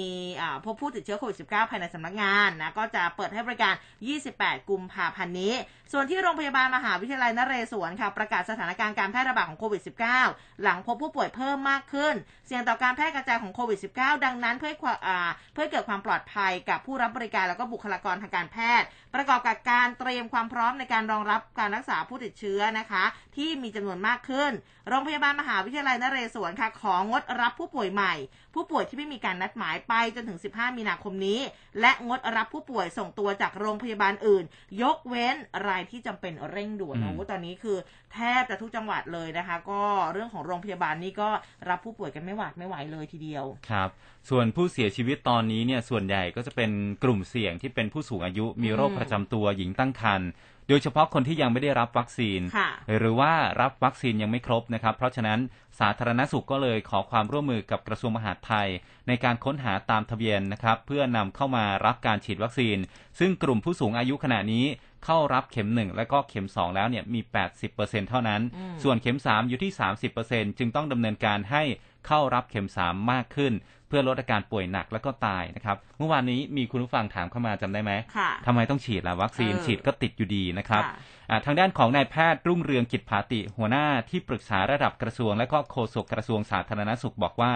พบผู้ติดเชื้อโควิด -19 ภายในสำนักงานนะก็จะเปิดให้บริการ 28 กุมภาพันธ์นี้ ส่วนที่โรงพยาบาลมหาวิทยาลัยนเรศวรค่ะประกาศสถานการณ์การแพร่ระบาดของโควิด -19 หลังพบผู้ป่วยเพิ่มมากขึ้น เสี่ยงต่อการแพร่กระจายของโควิด -19 ดังนั้นเพื่ออเพื่อเกิดความปลอดภัยกับผู้รับบริการแล้วก็บุคลากรทางการแพทย์ ประกอบกับการเตรียมความพร้อมในการรองรับการรักษาผู้ติดเชื้อนะคะ ที่มีจำนวนมากขึ้น โรงพยาบาลมหาวิทยาลัยนเรศวรค่ะของงดรับผู้ป่วยใหม่ผู้ป่วยที่ไม่มีการนัดหมายไปจนถึง 15 มีนาคมนี้ และงดรับผู้ป่วยส่งตัวจากโรงพยาบาลอื่น ยกเว้นรายที่จำเป็นเร่งด่วนอืมโอ้โหตอนนี้คือแทบจะทุกจังหวัดเลยนะคะ ก็เรื่องของโรงพยาบาลนี่ก็รับผู้ป่วยกันไม่หวาดไม่ไหวเลยทีเดียวครับส่วนผู้เสียชีวิตตอนนี้เนี่ยส่วนใหญ่ก็จะเป็นกลุ่มเสี่ยงที่เป็นผู้สูงอายุมีโรคอืมประจำตัวหญิงตั้งครรภ์ โดยเฉพาะคนที่ยังไม่ได้รับวัคซีนค่ะหรือว่ารับวัคซีนยังไม่ครบนะครับ เพราะฉะนั้นสาธารณสุขก็เลยขอความร่วมมือกับกระทรวงมหาดไทย ในการค้นหาตามทะเบียนนะครับ เพื่อนำเข้ามารับการฉีดวัคซีน ซึ่งกลุ่มผู้สูงอายุขณะนี้เข้ารับเข็ม1และก็เข็ม2แล้วเนี่ยมี 80%เท่านั้นอืมส่วนเข็ม3อยู่ที่ 30%จึงต้องดำเนินการให้เข้ารับเข็ม3มากขึ้น เพื่อลดอาการป่วยหนักและก็ตายนะครับ เมื่อวานนี้มีคุณผู้ฟังถามเข้ามาจำได้ไหมค่ะทำไมต้องฉีดล่ะวัคซีนเออฉีดก็ติดอยู่ดีนะครับค่ะอ่าทางด้านของนายแพทย์รุ่งเรืองกิจภาติ หัวหน้าที่ปรึกษาระดับกระทรวง และก็โฆษกกระทรวงสาธารณสุขบอกว่า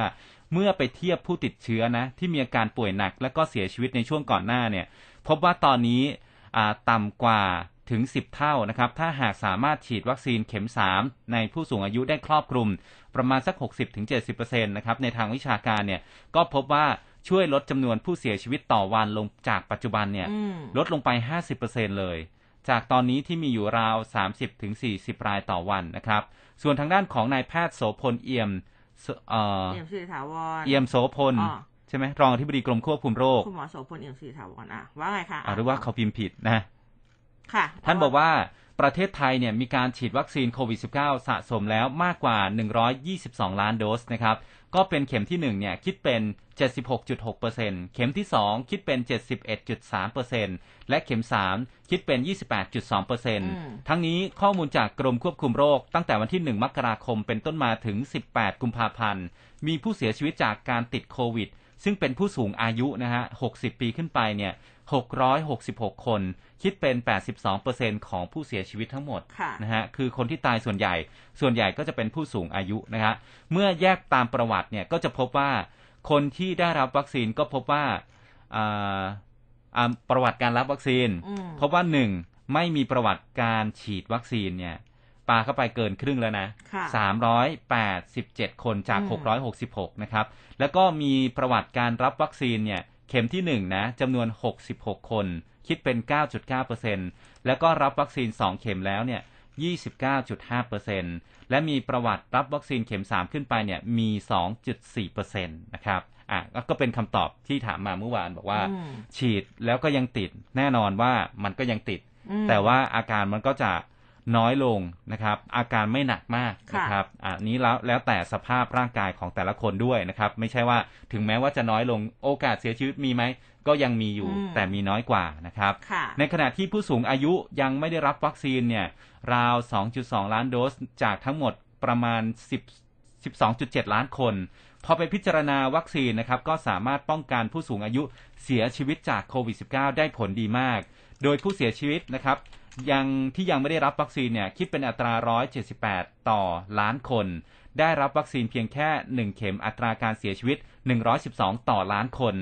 เมื่อไปเทียบผู้ติดเชื้อนะที่มีอาการป่วยหนัก และก็เสียชีวิตในช่วงก่อนหน้าเนี่ยพบว่าตอนนี้อ่าต่ำกว่า ถึง 10 เท่านะครับ ถ้าหากสามารถฉีดวัคซีนเข็ม 3 ในผู้สูงอายุได้ครอบคลุม ประมาณสัก 60-70%นะครับ ในทางวิชาการเนี่ย ก็พบว่าช่วยลดจำนวนผู้เสียชีวิตต่อวันลงจากปัจจุบันเนี่ยอืมลดลงไป 50%เลย จากตอนนี้ที่มีอยู่ราว 30-40 รายต่อวันนะครับ ส่วนทางด้านของนายแพทย์โสพลเอี่ยมโสเอ่อเอี่ยมสิริถาวร เอี่ยมโสพลอ๋อใช่ไหมรองอธิบดีกรมควบคุมโรค คุณหมอโสพลเอี่ยมสิริถาวรอะว่าไงคะอะหรือว่าเขาพิมพ์ผิดนะ ค่ะ ท่านบอกว่าประเทศไทยเนี่ยมีการฉีดวัคซีนโควิด -19 สะสมแล้วมากกว่า 122 ล้านโดสนะครับ ก็เป็นเข็มที่ 1 เนี่ยคิดเป็น 76.6%เข็มที่ 2 คิดเป็น 71.3%และเข็ม 3 คิดเป็น 28.2%ทั้งนี้ข้อมูลจากกรมควบคุมโรค ตั้งแต่วันที่ 1 มกราคมเป็นต้นมาถึง 18 กุมภาพันธ์ มีผู้เสียชีวิตจากการติดโควิด ซึ่งเป็นผู้สูงอายุนะฮะ 60 ปีขึ้นไปเนี่ย666 คน คิดเป็น 82%ของผู้เสียชีวิตทั้งหมดค่ะนะฮะ คือคนที่ตายส่วนใหญ่ ส่วนใหญ่ก็จะเป็นผู้สูงอายุนะฮะ เมื่อแยกตามประวัติเนี่ยก็จะพบว่าคนที่ได้รับวัคซีนก็พบว่าอ่าอ่าประวัติการรับวัคซีนอืมพบว่าหนึ่งไม่มีประวัติการฉีดวัคซีนเนี่ยปาเข้าไปเกินครึ่งแล้วนะค่ะ387คนจากอืม666นะครับ แล้วก็มีประวัติการรับวัคซีนเนี่ย เข็มที่1นะจำนวน66คน คิดเป็น 9.9%แล้วก็รับวัคซีน 2 เข็มแล้วเนี่ย 29.5%และมีประวัติรับวัคซีนเข็ม 3 ขึ้นไปเนี่ยมี 2.4%นะครับอะก็เป็นคำตอบที่ถามมาเมื่อวานบอกว่าอืมฉีดแล้วก็ยังติดแน่นอนว่ามันก็ยังติดอืมแต่ว่าอาการมันก็จะ น้อยลงนะครับ อาการไม่หนักมากค่ะนะครับอันนี้แล้วแล้วแต่สภาพร่างกายของแต่ละคนด้วยนะครับ ไม่ใช่ว่าถึงแม้ว่าจะน้อยลงโอกาสเสียชีวิตมีไหมก็ยังมีอยู่อืมแต่มีน้อยกว่านะครับค่ะในขณะที่ผู้สูงอายุยังไม่ได้รับวัคซีนเนี่ยราว 2.2 ล้านโดสจากทั้งหมดประมาณ 10 12.7 ล้านคน พอไปพิจารณาวัคซีนนะครับ ก็สามารถป้องกันผู้สูงอายุเสียชีวิตจากโควิด -19 ได้ผลดีมาก โดยผู้เสียชีวิตนะครับ ยังที่ยังไม่ได้รับวัคซีนเนี่ยคิดเป็นอัตรา 178 ต่อล้านคน ได้รับวัคซีนเพียงแค่ 1 เข็มอัตราการเสียชีวิต 112 ต่อล้านคน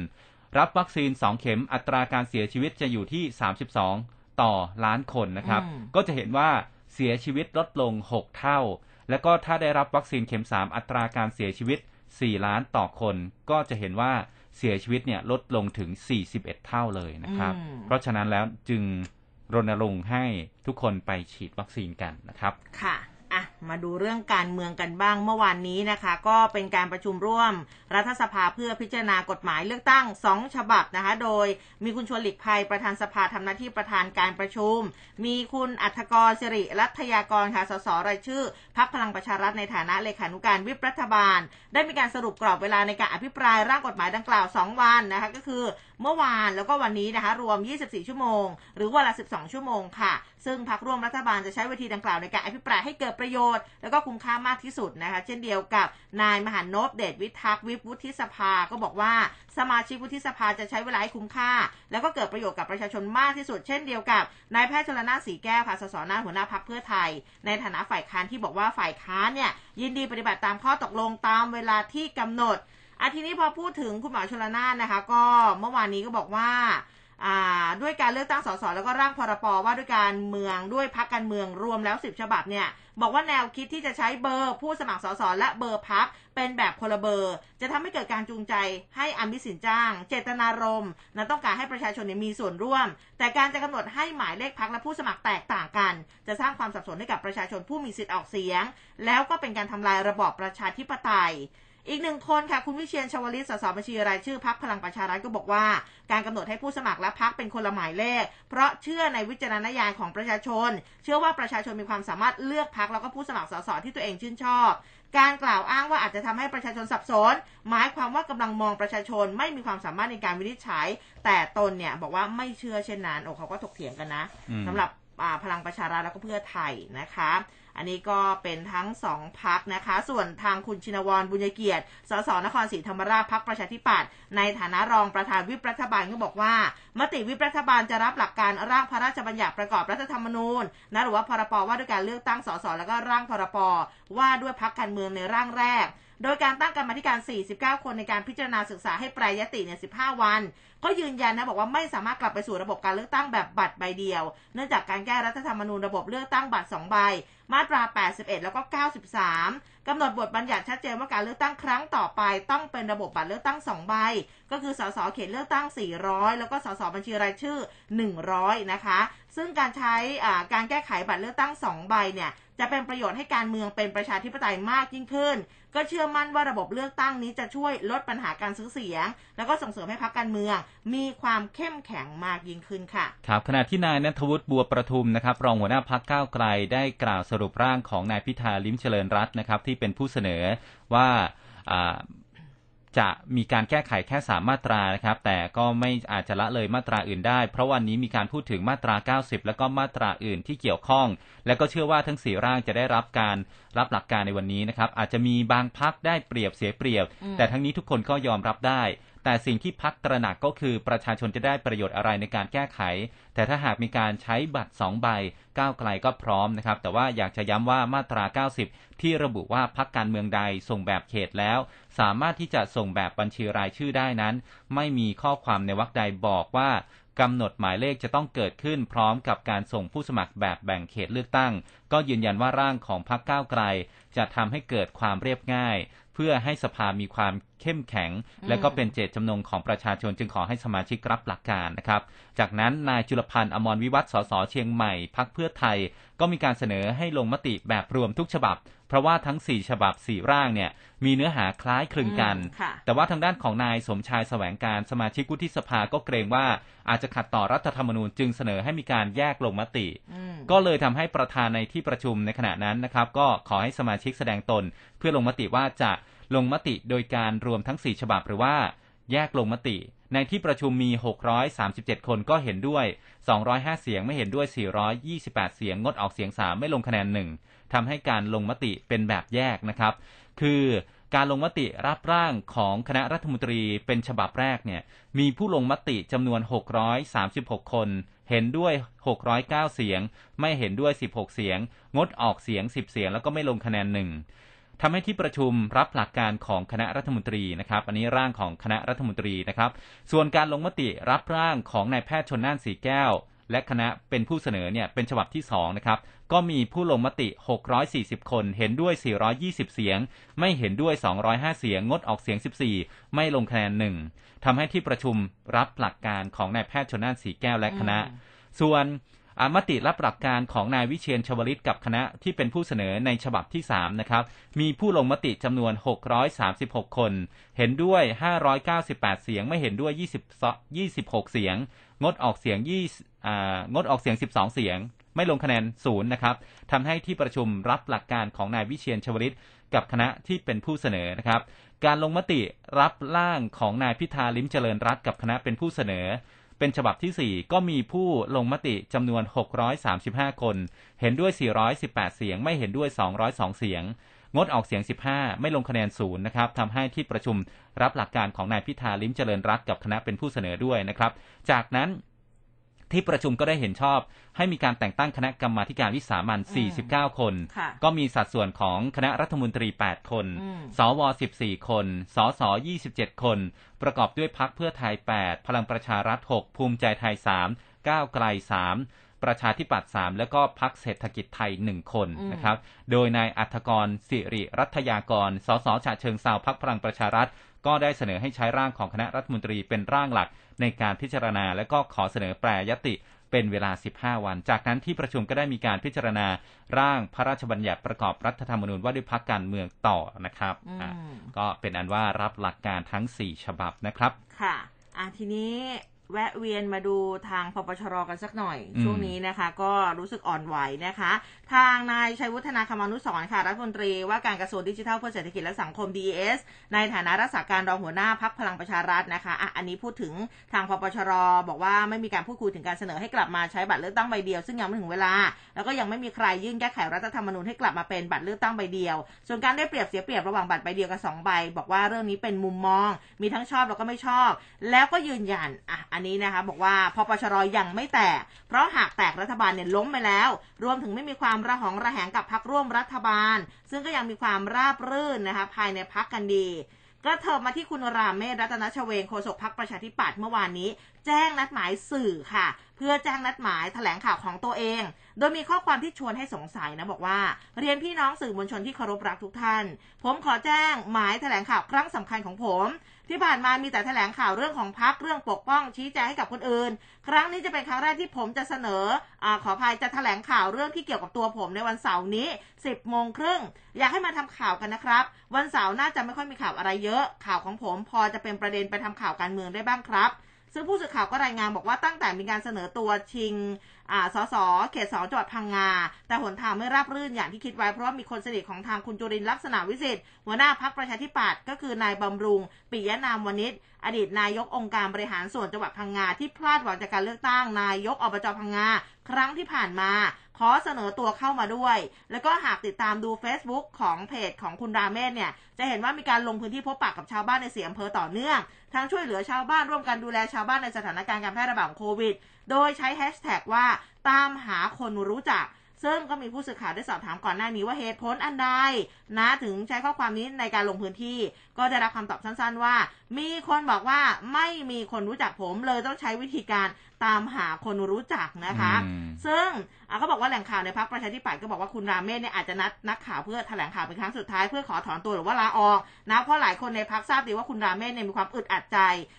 รับวัคซีน 2 เข็มอัตราการเสียชีวิตจะอยู่ที่ 32 ต่อล้านคนนะครับอืมก็จะเห็นว่าเสียชีวิตลดลง 6 เท่า แล้วก็ถ้าได้รับวัคซีนเข็ม 3 อัตราการเสียชีวิต 4 ล้านต่อคน ก็จะเห็นว่าเสียชีวิตเนี่ยลดลงถึง 41 เท่าเลยนะครับอืมเพราะฉะนั้นแล้วจึง รณรงค์ให้ทุกคนไปฉีดวัคซีนกันนะครับ ค่ะ อะ มาดูเรื่องการเมืองกันบ้างเมื่อวานนี้นะคะ ก็เป็นการประชุมร่วม รัฐสภาเพื่อพิจารณากฎหมายเลือกตั้งสองฉบับนะคะ โดยมีคุณชวนหลีกภัยประธานสภาทำหน้าที่ประธานการประชุม มีคุณอัธกรสิริรัตยากรค่ะสสรายชื่อพักพลังประชารัฐในฐานะเลขานุการวิปรัฐบาล ได้มีการสรุปกรอบเวลาในการอภิปรายร่างกฎหมายดังกล่าว 2 วันนะคะ ก็คือเมื่อวานแล้วก็วันนี้นะคะ รวม 24 ชั่วโมง หรือวันละ 12 ชั่วโมงค่ะ ซึ่งพักร่วมรัฐบาลจะใช้เวทีดังกล่าวในการอภิปรายให้เกิดประโยชน์แล้วก็คุ้มค่ามากที่สุดนะคะ เช่นเดียวกับนายมหันนพเดชวิทักษ์วิปวุฒิสภาก็บอกว่าสมาชิกวุฒิสภาจะใช้เวลาให้คุ้มค่า แล้วก็เกิดประโยชน์กับประชาชนมากที่สุด เช่นเดียวกับนายแพทย์ชลนาสีแก้วค่ะสสนาหัวหน้าพักเพื่อไทย ในฐานะฝ่ายค้านที่บอกว่าฝ่ายค้านเนี่ยยินดีปฏิบัติตามข้อตกลงตามเวลาที่กำหนดอาทีนี้พอพูดถึงคุณหมอชลนานนะคะ ก็เมื่อวานนี้ก็บอกว่า ด้วยการเลือกตั้งสสแล้วก็ร่างพรปว่าด้วยการเมืองด้วยพักการเมืองรวมแล้วสิบฉบับเนี่ยบอกว่าแนวคิดที่จะใช้เบอร์ผู้สมัครสสและเบอร์พักเป็นแบบคนละเบอร์ จะทำให้เกิดการจูงใจให้อมิสินจ้าง เจตนารมณ์นั้นต้องการให้ประชาชนมีส่วนร่วม แต่การจะกำหนดให้หมายเลขพักและผู้สมัครแตกต่างกัน จะสร้างความสับสนให้กับประชาชนผู้มีสิทธิ์ออกเสียง แล้วก็เป็นการทำลายระบอบประชาธิปไตย อีกหนึ่งคนค่ะ คุณวิเชียนชวลิตสสบัญชีรายชื่อพักพลังประชารัฐก็บอกว่า การกำหนดให้ผู้สมัครและพักเป็นคนละหมายเลข เพราะเชื่อในวิจารณญาณของประชาชน เชื่อว่าประชาชนมีความสามารถเลือกพักแล้วก็ผู้สมัครสสที่ตัวเองชื่นชอบ การกล่าวอ้างว่าอาจจะทำให้ประชาชนสับสน หมายความว่ากำลังมองประชาชนไม่มีความสามารถในการวินิจฉัย แต่ตนเนี่ยบอกว่าไม่เชื่อเช่นนั้นโอ้เขาก็ถกเถียงกันนะอืมสำหรับอ่าพลังประชารัฐแล้วก็เพื่อไทยนะคะ อันนี้ก็เป็นทั้งสองพักนะคะ ส่วนทางคุณชินวรบุญเกียรติ สสนครศรีธรรมราชพักประชาธิปัตย์ในฐานะรองประธานวิปรัฐบาลก็บอกว่า มติวิปรัฐบาลจะรับหลักการร่างพระราชบัญญัติประกอบรัฐธรรมนูญนะหรือว่าพรบว่าด้วยการเลือกตั้งสสแล้วก็ร่างพรบว่าด้วยพักการเมืองในร่างแรก โดยการตั้งกรรมธิการ 49 คนในการพิจารณาศึกษาให้แปรยติเนี่ย 15 วัน ก็ยืนยันนะบอกว่าไม่สามารถกลับไปสู่ระบบการเลือกตั้งแบบบัตรใบเดียว เนื่องจากการแก้รัฐธรรมนูญระบบเลือกตั้งบัตร2ใบ มาตรา 81 แล้วก็ 93กำหนดบทบัญญัติชัดเจนว่าการเลือกตั้งครั้งต่อไป ต้องเป็นระบบบัตรเลือกตั้ง2ใบ ก็คือสสเขตเลือกตั้ง 400 แล้วก็สสบัญชีรายชื่อ 100 นะคะ ซึ่งการใช้การแก้ไขบัตรเลือกตั้ง2ใบเนี่ย จะเป็นประโยชน์ให้การเมืองเป็นประชาธิปไตยมากยิ่งขึ้น ก็เชื่อมั่นว่าระบบเลือกตั้งนี้จะช่วยลดปัญหาการซื้อเสียง แล้วก็ส่งเสริมให้พรรคการเมือง มีความเข้มแข็งมากยิ่งขึ้นค่ะ ครับขณะที่นายนัทวุฒิบัวประทุมนะครับ รองหัวหน้าพักก้าวไกลได้กล่าวสรุปร่างของนายพิธาลิ้มเจริญรัตน์นะครับที่เป็นผู้เสนอว่า จะมีการแก้ไขแค่สามมาตรานะครับ แต่ก็ไม่อาจจะละเลยมาตราอื่นได้ เพราะวันนี้มีการพูดถึงมาตรา 90 แล้วก็มาตราอื่นที่เกี่ยวข้อง และก็เชื่อว่าทั้งสี่ร่างจะได้รับการรับหลักการในวันนี้นะครับ อาจจะมีบางพักได้เปรียบเสียเปรียบอืมแต่ทั้งนี้ทุกคนก็ยอมรับได้ แต่สิ่งที่พักตระหนักก็คือประชาชนจะได้ประโยชน์อะไรในการแก้ไข แต่ถ้าหากมีการใช้บัตร 2 ใบก้าวไกลก็พร้อมนะครับ แต่ว่าอยากจะย้ำว่ามาตรา 90 ที่ระบุว่าพักการเมืองใดส่งแบบเขตแล้ว สามารถที่จะส่งแบบบัญชีรายชื่อได้นั้น ไม่มีข้อความในวรรคใดบอกว่ากำหนดหมายเลขจะต้องเกิดขึ้นพร้อมกับการส่งผู้สมัครแบบแบ่งเขตเลือกตั้ง ก็ยืนยันว่าร่างของพักก้าวไกล จะทำให้เกิดความเรียบง่าย พื่อให้สภามีความเข้มแข็ง และก็เป็นเจตจำนงของประชาชนจึงขอให้สมาชิกรับหลักการนะครับ จากนั้นนายจุลพันธ์อมรวิวัฒน์สสเชียงใหม่พักเพื่อไทย ก็มีการเสนอให้ลงมติแบบรวมทุกฉบับ เพราะว่าทั้ง 4 ฉบับ 4 ร่างเนี่ย มีเนื้อหาคล้ายคลึงกันอืมค่ะแต่ว่าทางด้านของนายสมชายแสวงการสมาชิกวุฒิสภาก็เกรงว่าอาจจะขัดต่อรัฐธรรมนูญจึงเสนอให้มีการแยกลงมติอืมก็เลยทำให้ประธานในที่ประชุมในขณะนั้นนะครับ ก็ขอให้สมาชิกแสดงตน เพื่อลงมติว่าจะลงมติโดยการรวมทั้ง 4 ฉบับหรือว่า แยกลงมติ ในที่ประชุมมี 637 คนก็เห็นด้วย 205 เสียงไม่เห็นด้วย 428 เสียงงดออกเสียง 3 ไม่ลงคะแนน 1ทำให้การลงมติเป็นแบบแยกนะครับ คือการลงมติรับร่างของคณะรัฐมนตรีเป็นฉบับแรกเนี่ยมีผู้ลงมติจำนวน 636 คน เห็นด้วย 609 เสียง ไม่เห็นด้วย 16 เสียง งดออกเสียง 10 เสียง แล้วก็ไม่ลงคะแนนหนึ่ง ทำให้ที่ประชุมรับหลักการของคณะรัฐมนตรีนะครับอันนี้ร่างของคณะรัฐมนตรีนะครับ ส่วนการลงมติรับร่างของนายแพทย์ชนน่านสีแก้ว และคณะเป็นผู้เสนอเนี่ยเป็นฉบับที่2นะครับก็มีผู้ลงมติ 640 คน เห็นด้วย 420 เสียง ไม่เห็นด้วย 205 เสียง งดออกเสียง 14 ไม่ลงคะแนนหนึ่งทำให้ที่ประชุมรับหลักการของนายแพทย์ชนน่านสีแก้วและคณะอืมส่วน อมติรับหลักการของนายวิเชียนชวลิตกับคณะที่เป็นผู้เสนอในฉบับที่ 3 นะครับ มีผู้ลงมติจำนวน 636 คน เห็นด้วย 598 เสียง ไม่เห็นด้วย 20 26 เสียง งดออกเสียง20งดออกเสียง 12 เสียง ไม่ลงคะแนนศูนย์นะครับทำให้ที่ประชุมรับหลักการของนายวิเชียนชวลิตกับคณะที่เป็นผู้เสนอนะครับ การลงมติรับร่างของนายพิธาลิมเจริญรัตกับคณะเป็นผู้เสนอ เป็นฉบับที่ 4 ก็มีผู้ลงมติจำนวน 635 คน เห็นด้วย 418 เสียง ไม่เห็นด้วย 202 เสียง งดออกเสียง 15 ไม่ลงคะแนนศูนย์นะครับทำให้ที่ประชุมรับหลักการของนายพิธาลิ้มเจริญรัตน์กับคณะเป็นผู้เสนอด้วยนะครับ จากนั้น ที่ประชุมก็ได้เห็นชอบ ให้มีการแต่งตั้งคณะกรรมาธิการวิสามันอืม49 คนค่ะก็มีสัดส่วนของคณะรัฐมนตรี 8 คนอืมสว 14 คน สส 27 คน ประกอบด้วยพักเพื่อไทย 8 พลังประชารัฐ 6 ภูมิใจไทย 3 ก้าวไกล 3 ประชาธิปัตย์3แล้วก็พักเศรษฐกิจไทย1คนอืมนะครับ โดยนายอัธกรสิริรัตยากร สสฉะเชิงเซาพักพลังประชารัฐ ก็ได้เสนอให้ใช้ร่างของคณะรัฐมนตรีเป็นร่างหลักในการพิจารณา และก็ขอเสนอแปรยติเป็นเวลา 15 วัน จากนั้นที่ประชุมก็ได้มีการพิจารณาร่างพระราชบัญญัติประกอบรัฐธรรมนูญว่าด้วยพักการเมืองต่อนะครับอืมอะก็เป็นอันว่ารับหลักการทั้ง 4 ฉบับนะครับ ค่ะอะทีนี้ แวะเวียนมาดูทางปปชรกันสักหน่อยอืมช่วงนี้นะคะ ก็รู้สึกอ่อนไหวนะคะ ทางนายชัยวุฒนาคมานุสรณ์ค่ะรัฐมนตรีว่าการกระทรวงดิจิทัลเพื่อเศรษฐกิจและสังคม DES ในฐานะรักษาการรองหัวหน้าพักพลังประชารัฐนะคะอะอันนี้พูดถึงทางปปชรบอกว่าไม่มีการพูดคุยถึงการเสนอให้กลับมาใช้บัตรเลือกตั้งใบเดียว ซึ่งยังไม่ถึงเวลา แล้วก็ยังไม่มีใครยื่นแก้ไขรัฐธรรมนูญให้กลับมาเป็นบัตรเลือกตั้งใบเดียว ส่วนการได้เปรียบเสียเปรียบระหว่างบัตรใบเดียวกับสองใบบอกว่าเรื่องนี้เป็นมุมมอง มีทั้งชอบแล้วก็ไม่ชอบ แล้วก็ยืนยันอะอันนี้นะคะ บอกว่าพปชรยังไม่แตก เพราะหากแตกรัฐบาลเนี่ยล้มไปแล้ว รวมถึงไม่มีความระหองระแหงกับพักร่วมรัฐบาล ซึ่งก็ยังมีความราบรื่นนะคะภายในพักกันดีก็เถิบมาที่คุณรามเมธรัตนชเวงโฆษกพักประชาธิปัตย์เมื่อวานนี้ แจ้งนัดหมายสื่อค่ะ เพื่อแจ้งนัดหมายแถลงข่าวของตัวเอง โดยมีข้อความที่ชวนให้สงสัยนะบอกว่า เรียนพี่น้องสื่อมวลชนที่เคารพรักทุกท่าน ผมขอแจ้งหมายแถลงข่าวครั้งสำคัญของผม ที่ผ่านมามีแต่แถลงข่าวเรื่องของพักเรื่องปกป้องชี้แจงให้กับคนอื่น ครั้งนี้จะเป็นครั้งแรกที่ผมจะเสนออขออภัยจะแถลงข่าวเรื่องที่เกี่ยวกับตัวผมในวันเสาร์นี้ 10โมงครึ่งอยากให้มาทำข่าวกันนะครับ วันเสาร์น่าจะไม่ค่อยมีข่าวอะไรเยอะ ข่าวของผมพอจะเป็นประเด็นไปทำข่าวการเมืองได้บ้างครับซึ่งผู้สื่อข่าวก็รายงานบอกว่าตั้งแต่มีการเสนอตัวชิง อ่า สส เขตสองจังหวัดพังงา แต่หนทางไม่ราบรื่นอย่างที่คิดไว้เพราะว่ามีคนสนิทของทางคุณจุรินลักษณะวิสิทธิ์หัวหน้าพักประชาธิปัตย์ก็คือนายบำรุง ปิยะนามวณิชอดีตนายกองค์การบริหารส่วนจังหวัดพังงาที่พลาดหวังจากการเลือกตั้งนายกอบจพังงา ครั้งที่ผ่านมา ขอเสนอตัวเข้ามาด้วย แล้วก็หากติดตามดู Facebook ของเพจของคุณราเมศเนี่ย จะเห็นว่ามีการลงพื้นที่พบปะกับชาวบ้านในเสียอำเภอต่อเนื่อง ทั้งช่วยเหลือชาวบ้านร่วมกันดูแลชาวบ้านในสถานการณ์การแพร่ระบาดของโควิด โดยใช้แฮชแท็กว่าตามหาคนรู้จักซึ่งก็มีผู้สื่อข่าวได้สอบถามก่อนหน้านี้ว่าเหตุผลอันใดนะถึงใช้ข้อความนี้ในการลงพื้นที่ ก็ได้รับคำตอบสั้นๆว่า มีคนบอกว่าไม่มีคนรู้จักผมเลยต้องใช้วิธีการ ตามหาคนรู้จักนะคะอืมซึ่งอะเขาบอกว่าแหล่งข่าวในพักประชาธิปัตย์ก็บอกว่าคุณราเมศเนี่ยอาจจะนัดนักข่าวเพื่อแถลงข่าวเป็นครั้งสุดท้ายเพื่อขอถอนตัวหรือว่าลาออกนะเพราะหลายคนในพักทราบดีว่าคุณราเมศเนี่ยมีความอึดอัดใจ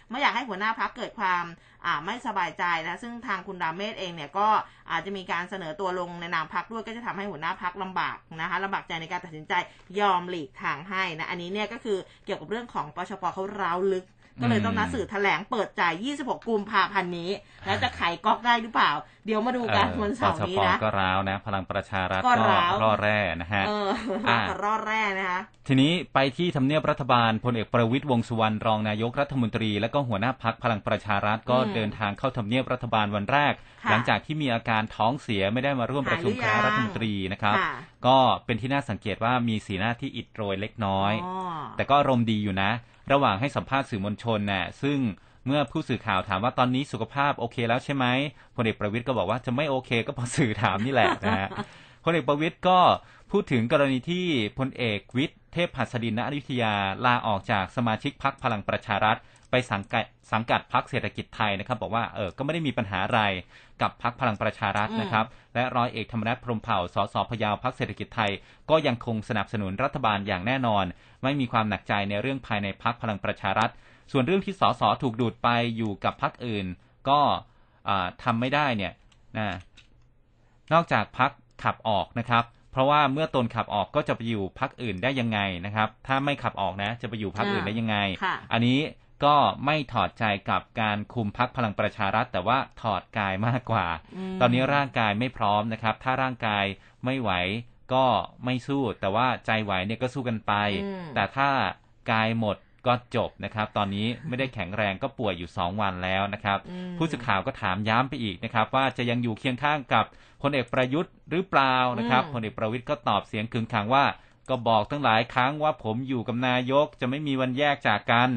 ไม่อยากให้หัวหน้าพักเกิดความอ่าไม่สบายใจนะซึ่งทางคุณราเมศเองเนี่ยก็อาจจะมีการเสนอตัวลงในนามพักด้วยก็จะทำให้หัวหน้าพักลำบากนะคะลำบากใจในการตัดสินใจยอมหลีกทางให้นะอันนี้เนี่ยก็คือเกี่ยวกับเรื่องของปชปเขาร้าวลึก ก็เลยต้องนัดสื่อแถลงเปิดใจ26 กุมภาพันธ์นี้ แล้วจะไขก๊อกได้หรือเปล่า เดี๋ยวมาดูกันวันเสาร์นี้ปชนะปก็ร้าวนะ พลังประชารัฐก็ก็ร้าวร่อแร่นะฮะเอออ่ารอดแร่นะคะทีนี้ไปที่ทำเนียบรัฐบาลพลเอกประวิตยวงษ์สุวรรณรองนายกรัฐมนตรี และก็หัวหน้าพักพลังประชารัฐก็อืมเดินทางเข้าทำเนียบรัฐบาลวันแรกค่ะหลังจากที่มีอาการท้องเสียไม่ได้มาร่วมประชุมคณะหายหรือยังรัฐมนตรีนะครับค่ะก็เป็นที่น่าสังเกตว่ามีสีหน้าที่อิดโรยเล็กน้อยอ๋อแต่ก็อารมณ์ดีอยู่นะ ระหว่างให้สัมภาษณ์สื่อมวลชนน่ะซึ่งเมื่อผู้สื่อข่าวถามว่าตอนนี้สุขภาพโอเคแล้วใช่ไหมพลเอกประวิตยก็บอกว่าจะไม่โอเค ก็พอสื่อถามนี่แหละนะฮะพลเอกประวิตยก็พูดถึงกรณีที่พลเอกวิทย์เทพหัสดินณอยุธยาลาออกจากสมาชิกพักพลังประชารัฐ ไปสังกัดสังกัดพักเศรษฐกิจไทยนะครับ บอกว่าเออก็ไม่ได้มีปัญหาอะไรกับพักพลังประชารัฐนะครับ และร้อยเอกธรรมนัฐพรหมเผ่าสสพยาวพักเศรษฐกิจไทย ก็ยังคงสนับสนุนรัฐบาลอย่างแน่นอน ไม่มีความหนักใจในเรื่องภายในพักพลังประชารัฐ ส่วนเรื่องที่สสถูกดูดไปอยู่กับพักอื่น ก็อ่าทำไม่ได้เนี่ยนะนอกจากพักขับออกนะครับเพราะว่าเมื่อตนขับออกก็จะไปอยู่พักอื่นได้ยังไงนะครับ ถ้าไม่ขับออกนะ จะไปอยู่พักอื่นได้ยังไงค่ะอันนี้ ก็ไม่ถอดใจกับการคุมพักพลังประชารัฐ แต่ว่าถอดกายมากกว่ามตอนนี้ร่างกายไม่พร้อมนะครับ ถ้าร่างกายไม่ไหวก็ไม่สู้ แต่ว่าใจไหวเนี่ยก็สู้กันไปอืมแต่ถ้ากายหมดก็จบนะครับ ตอนนี้ไม่ได้แข็งแรงก็ป่วยอยู่ 2 วันแล้วนะครับอืมผู้สื่อข่าวก็ถามย้ำไปอีกนะครับ ว่าจะยังอยู่เคียงข้างกับพลเอกประยุทธ์หรือเปล่านะครับอืมพลเอกประวิทย์ก็ตอบเสียงขึงขังว่า ก็บอกตั้งหลายครั้งว่าผมอยู่กับนายกจะไม่มีวันแยกจากกัน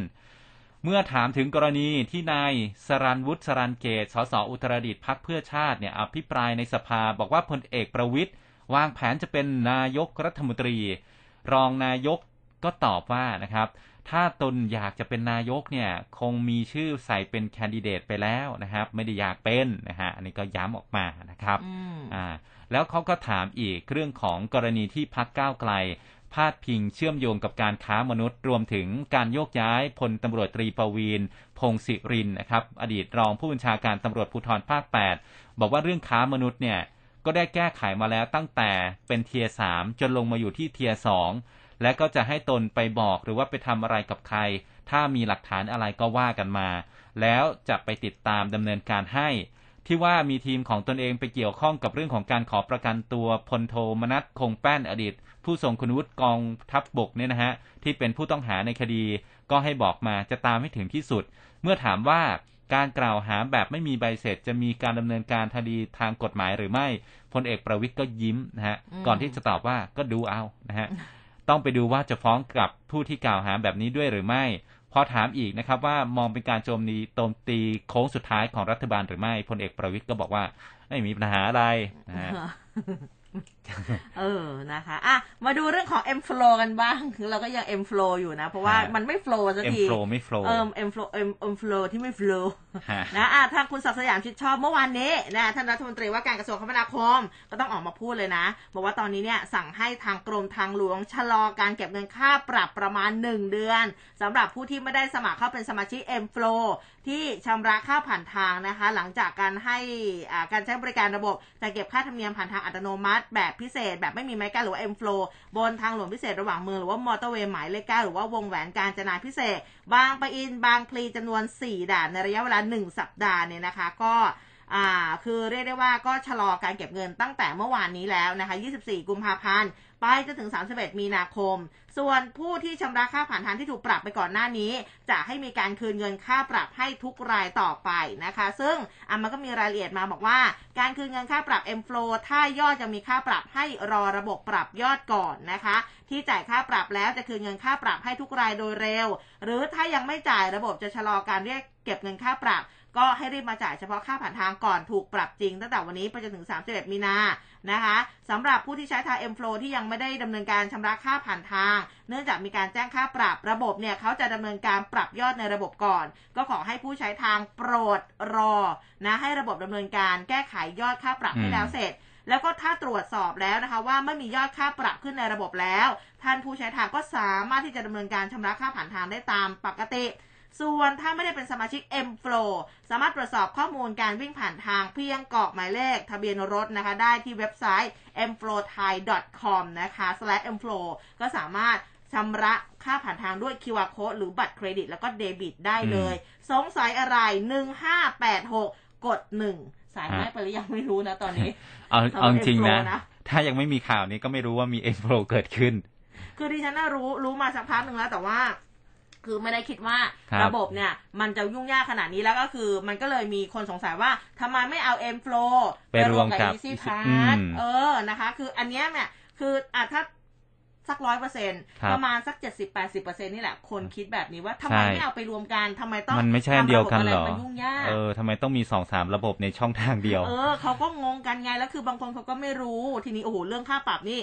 เมื่อถามถึงกรณีที่นายสรันวุฒิสรันเกต สสอุตรดิตถ์พักเพื่อชาติเนี่ยอภิปรายในสภาบอกว่าพลเอกประวิทย์วางแผนจะเป็นนายกรัฐมนตรี รองนายกก็ตอบว่านะครับ ถ้าตนอยากจะเป็นนายกเนี่ยคงมีชื่อใส่เป็นแคนดิเดตไปแล้วนะครับ ไม่ได้อยากเป็นนะฮะอันนี้ก็ย้ำออกมานะครับอืมอ่าแล้วเขาก็ถามอีกเรื่องของกรณีที่พักก้าวไกล พาดพิงเชื่อมโยงกับการค้ามนุษย์ รวมถึงการโยกย้ายพลตำรวจตรีประวีนพงศิรินนะครับอดีตรองผู้บัญชาการตำรวจภูธรภาค 8 บอกว่าเรื่องค้ามนุษย์เนี่ยก็ได้แก้ไขมาแล้วตั้งแต่เป็นเทียสามจนลงมาอยู่ที่เทียสองและก็จะให้ตนไปบอกหรือว่าไปทำอะไรกับใคร ถ้ามีหลักฐานอะไรก็ว่ากันมา แล้วจะไปติดตามดำเนินการให้ ที่ว่ามีทีมของตนเองไปเกี่ยวข้องกับเรื่องของการขอประกันตัวพลโทมนัสคงแป้นอดีต ผู้ทรงคุณวุฒิกองทัพบบกเนี่ยนะฮะที่เป็นผู้ต้องหาในคดี ก็ให้บอกมาจะตามให้ถึงที่สุด เมื่อถามว่าการกล่าวหาแบบไม่มีใบเสร็จ จะมีการดำเนินการคดีทางกฎหมายหรือไม่พลเอกประวิทย์ก็ยิ้มนะฮะอืมก่อนที่จะตอบว่าก็ดูเอานะฮะต้องไปดูว่าจะฟ้องกลับผู้ที่กล่าวหาแบบนี้ด้วยหรือไม่พอถามอีกนะครับว่ามองเป็นการโจมตีโจมตีโค้งสุดท้ายของรัฐบาลหรือไม่พลเอกประวิตรก็บอกว่า ไม่มีปัญหาอะไรนะฮะ เออนะคะ อะ มาดูเรื่องของ M flow กันบ้าง เราก็ยัง M flow อยู่นะ เพราะว่าฮะมันไม่ flow สัก M ที flow ไม่ flow เอิม M flow M M flow ที่ไม่ flow ฮะนะอะทางคุณศักดิ์สยามชิดชอบเมื่อวานนี้นะท่านรัฐมนตรีว่าการกระทรวงคมนาคม ก็ต้องออกมาพูดเลยนะ บอกว่าตอนนี้เนี่ยสั่งให้ทางกรมทางหลวงชะลอการเก็บเงินค่าปรับประมาณ 1 เดือนสำหรับผู้ที่ไม่ได้สมัครเข้าเป็นสมาชิก M flow ที่ชำระค่าผ่านทางนะคะ หลังจากการให้อ่าการใช้บริการระบบการเก็บค่าธรรมเนียมผ่านทางอัตโนมัติแบบพิเศษ แบบไม่มีไม้กั้นหรือว่า M flow บนทางหลวงพิเศษระหว่างเมืองหรือว่ามอเตอร์เวย์หมายเลขเก้าหรือว่าวงแหวนการจนาพิเศษ บางปะอินบางพลีจำนวน 4 ด่านในระยะเวลา 1 สัปดาห์เนี่ยนะคะ ก็อ่าคือเรียกได้ว่าก็ชะลอการเก็บเงินตั้งแต่เมื่อวานนี้แล้วนะคะ 24 กุมภาพันธ์ ไปจนถึง 31 มีนาคม ส่วนผู้ที่ชำระค่าผ่านทางที่ถูกปรับไปก่อนหน้านี้ จะให้มีการคืนเงินค่าปรับให้ทุกรายต่อไปนะคะ ซึ่งอะมันก็มีรายละเอียดมาบอกว่า การคืนเงินค่าปรับ M flow ถ้ายอดยังมีค่าปรับให้รอระบบปรับยอดก่อนนะคะ ที่จ่ายค่าปรับแล้วจะคืนเงินค่าปรับให้ทุกรายโดยเร็ว หรือถ้ายังไม่จ่ายระบบจะชะลอการเรียกเก็บเงินค่าปรับ ก็ให้รีบมาจ่ายเฉพาะค่าผ่านทางก่อนถูกปรับจริง ตั้งแต่วันนี้ไปจนถึง 31 มีนานะคะสำหรับผู้ที่ใช้ทาง M Flow ที่ยังไม่ได้ดำเนินการชำระค่าผ่านทาง เนื่องจากมีการแจ้งค่าปรับระบบเนี่ยเขาจะดำเนินการปรับยอดในระบบก่อน ก็ขอให้ผู้ใช้ทางโปรดรอนะให้ระบบดำเนินการแก้ไขยอดค่าปรับให้อืมแล้วเสร็จแล้วก็ถ้าตรวจสอบแล้วนะคะ ว่าไม่มียอดค่าปรับขึ้นในระบบแล้ว ท่านผู้ใช้ทางก็สามารถที่จะดำเนินการชำระค่าผ่านทางได้ตามปกติ ส่วนถ้าไม่ได้เป็นสมาชิก M Flow สามารถตรวจสอบข้อมูลการวิ่งผ่านทางเพียงกรอกหมายเลขทะเบียนรถนะคะ ได้ที่เว็บไซต์ mflowthai.com นะคะ slash mflow ก็สามารถชำระค่าผ่านทางด้วย QR code หรือบัตรเครดิต แล้วก็เดบิตได้เลย สงสัยอะไร 1586 กด 1 สายไหมฮะไปหรือยังไม่รู้นะตอนนี้ เอาเอาจริงๆนะ M Flow นะ ถ้ายังไม่มีข่าวนี้ก็ไม่รู้ว่ามีเอ็มโฟลเกิดขึ้น คือดิฉันน่ะรู้รู้มาสักพักหนึ่งแล้วแต่ว่า คือไม่ได้คิดว่าครับระบบเนี่ย มันจะยุ่งยากขนาดนี้แล้วก็คือ มันก็เลยมีคนสงสัยว่าทำไมไม่เอา M Flow ไปรวมกับ Easy อื Pass มเออนะคะ คืออันเนี้ยเนี่ยคืออะถ้า สักร้อยเปอร์เซ็นครับประมาณสักเจ็ดสิบแปดสิบเปอร์เซ็นนี่แหละ คนคิดแบบนี้ว่าทำไมใช่ไม่เอาไปรวมกันทำไมต้องมันไม่ใช่อันเดียวกันเหรอทำะบบะไมันยุ่งยากเออทำไมต้องมีสองสามระบบในช่องทางเดียว เออเขาก็งงกันไงแล้วคือบางคนเขาก็ไม่รู้ทีนี้โอ้โหเรื่องค่าปรับนี่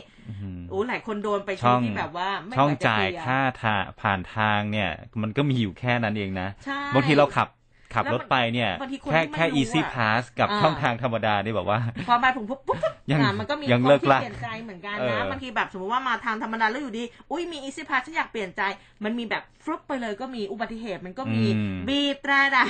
มโอ้หลายคนโดนไปช่ที่องที่แบบว่าไม่ช่องไหวจะจ่ายเคลีร์ค่าทาผ่านทางเนี่ย มันก็มีอยู่แค่นั้นเองนะใช่บางทีเราขับ ขับแล้วรถไปเนี่ยบางทีคนแค่ที่ไม่แค่รู้ easy อะ pass กับอ่าช่องทางธรรมดานี่แบบว่า พอมาถึงปุ๊บปุ๊บปุ๊บยังอะมันก็มียังคนเลิกที่ลากเปลี่ยนใจเหมือนกันเอนะอบางทีแบบสมมติว่ามาทางธรรมดาแล้วอยู่ดี อุ้ยมีอีซี่พาฉันอยากเปลี่ยนใจ มันมีแบบฟลุปไปเลยก็มีอุบัติเหตุมันก็มีอืมบีบแตรด่า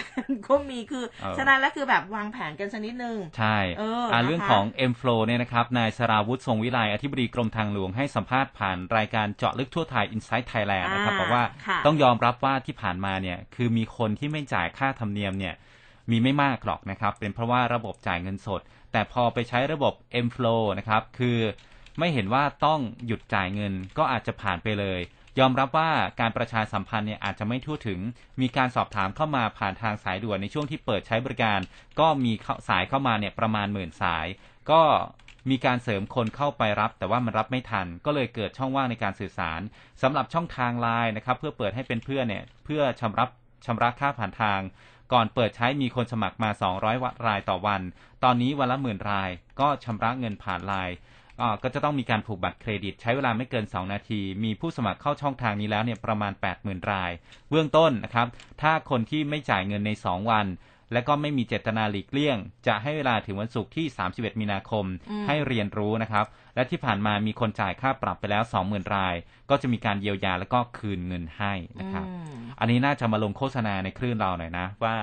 ก็มีคือเออฉะนั้นแล้วคือแบบวางแผนกันสักนิดนึง ใช่เออนะคะเรื่องของ M Flow เนี่ยนะครับนายสราวุฒิทรงวิไลอธิบดีกรมทางหลวงให้สัมภาษณ์ผ่านรายการเจาะลึกทั่วไทย Inside Thailand นะครับอ่าบอกว่าค่ะต้องยอมรับว่าที่ผ่านมาเนี่ยคือมีคนที่ไม่จ่ายค่าธรรมเนียมเนี่ยมีไม่มากหรอกนะครับ เป็นเพราะว่าระบบจ่ายเงินสด แต่พอไปใช้ระบบ M Flow นะครับ คือไม่เห็นว่าต้องหยุดจ่ายเงินก็อาจจะผ่านไปเลย ยอมรับว่าการประชาสัมพันธ์เนี่ยอาจจะไม่ทั่วถึง มีการสอบถามเข้ามาผ่านทางสายด่วนในช่วงที่เปิดใช้บริการ ก็มีสายเข้ามาเนี่ยประมาณหมื่นสาย ก็มีการเสริมคนเข้าไปรับ แต่ว่ามันรับไม่ทัน ก็เลยเกิดช่องว่างในการสื่อสารสำหรับช่องทางไลน์นะครับ เพื่อเปิดให้เป็นเพื่อนเนี่ยเพื่อชำรับ ชำระค่าผ่านทาง ก่อนเปิดใช้มีคนสมัครมา 200รายต่อวัน ตอนนี้วันละหมื่นราย ก็ชำระเงินผ่านไลน์ก็จะต้องมีการผูกบัตรเครดิต ใช้เวลาไม่เกิน 2 นาที มีผู้สมัครเข้าช่องทางนี้แล้วเนี่ยประมาณ 80,000 ราย เบื้องต้นนะครับ ถ้าคนที่ไม่จ่ายเงินใน 2 วัน และก็ไม่มีเจตนาหลีกเลี่ยง จะให้เวลาถึงวันศุกร์ที่ 31 มีนาคมอืมให้เรียนรู้นะครับ และที่ผ่านมามีคนจ่ายค่าปรับไปแล้ว 20,000 ราย ก็จะมีการเยียวยาแล้วก็คืนเงินให้นะครับอืมอันนี้น่าจะมาลงโฆษณาในคลื่นเราหน่อยนะว่า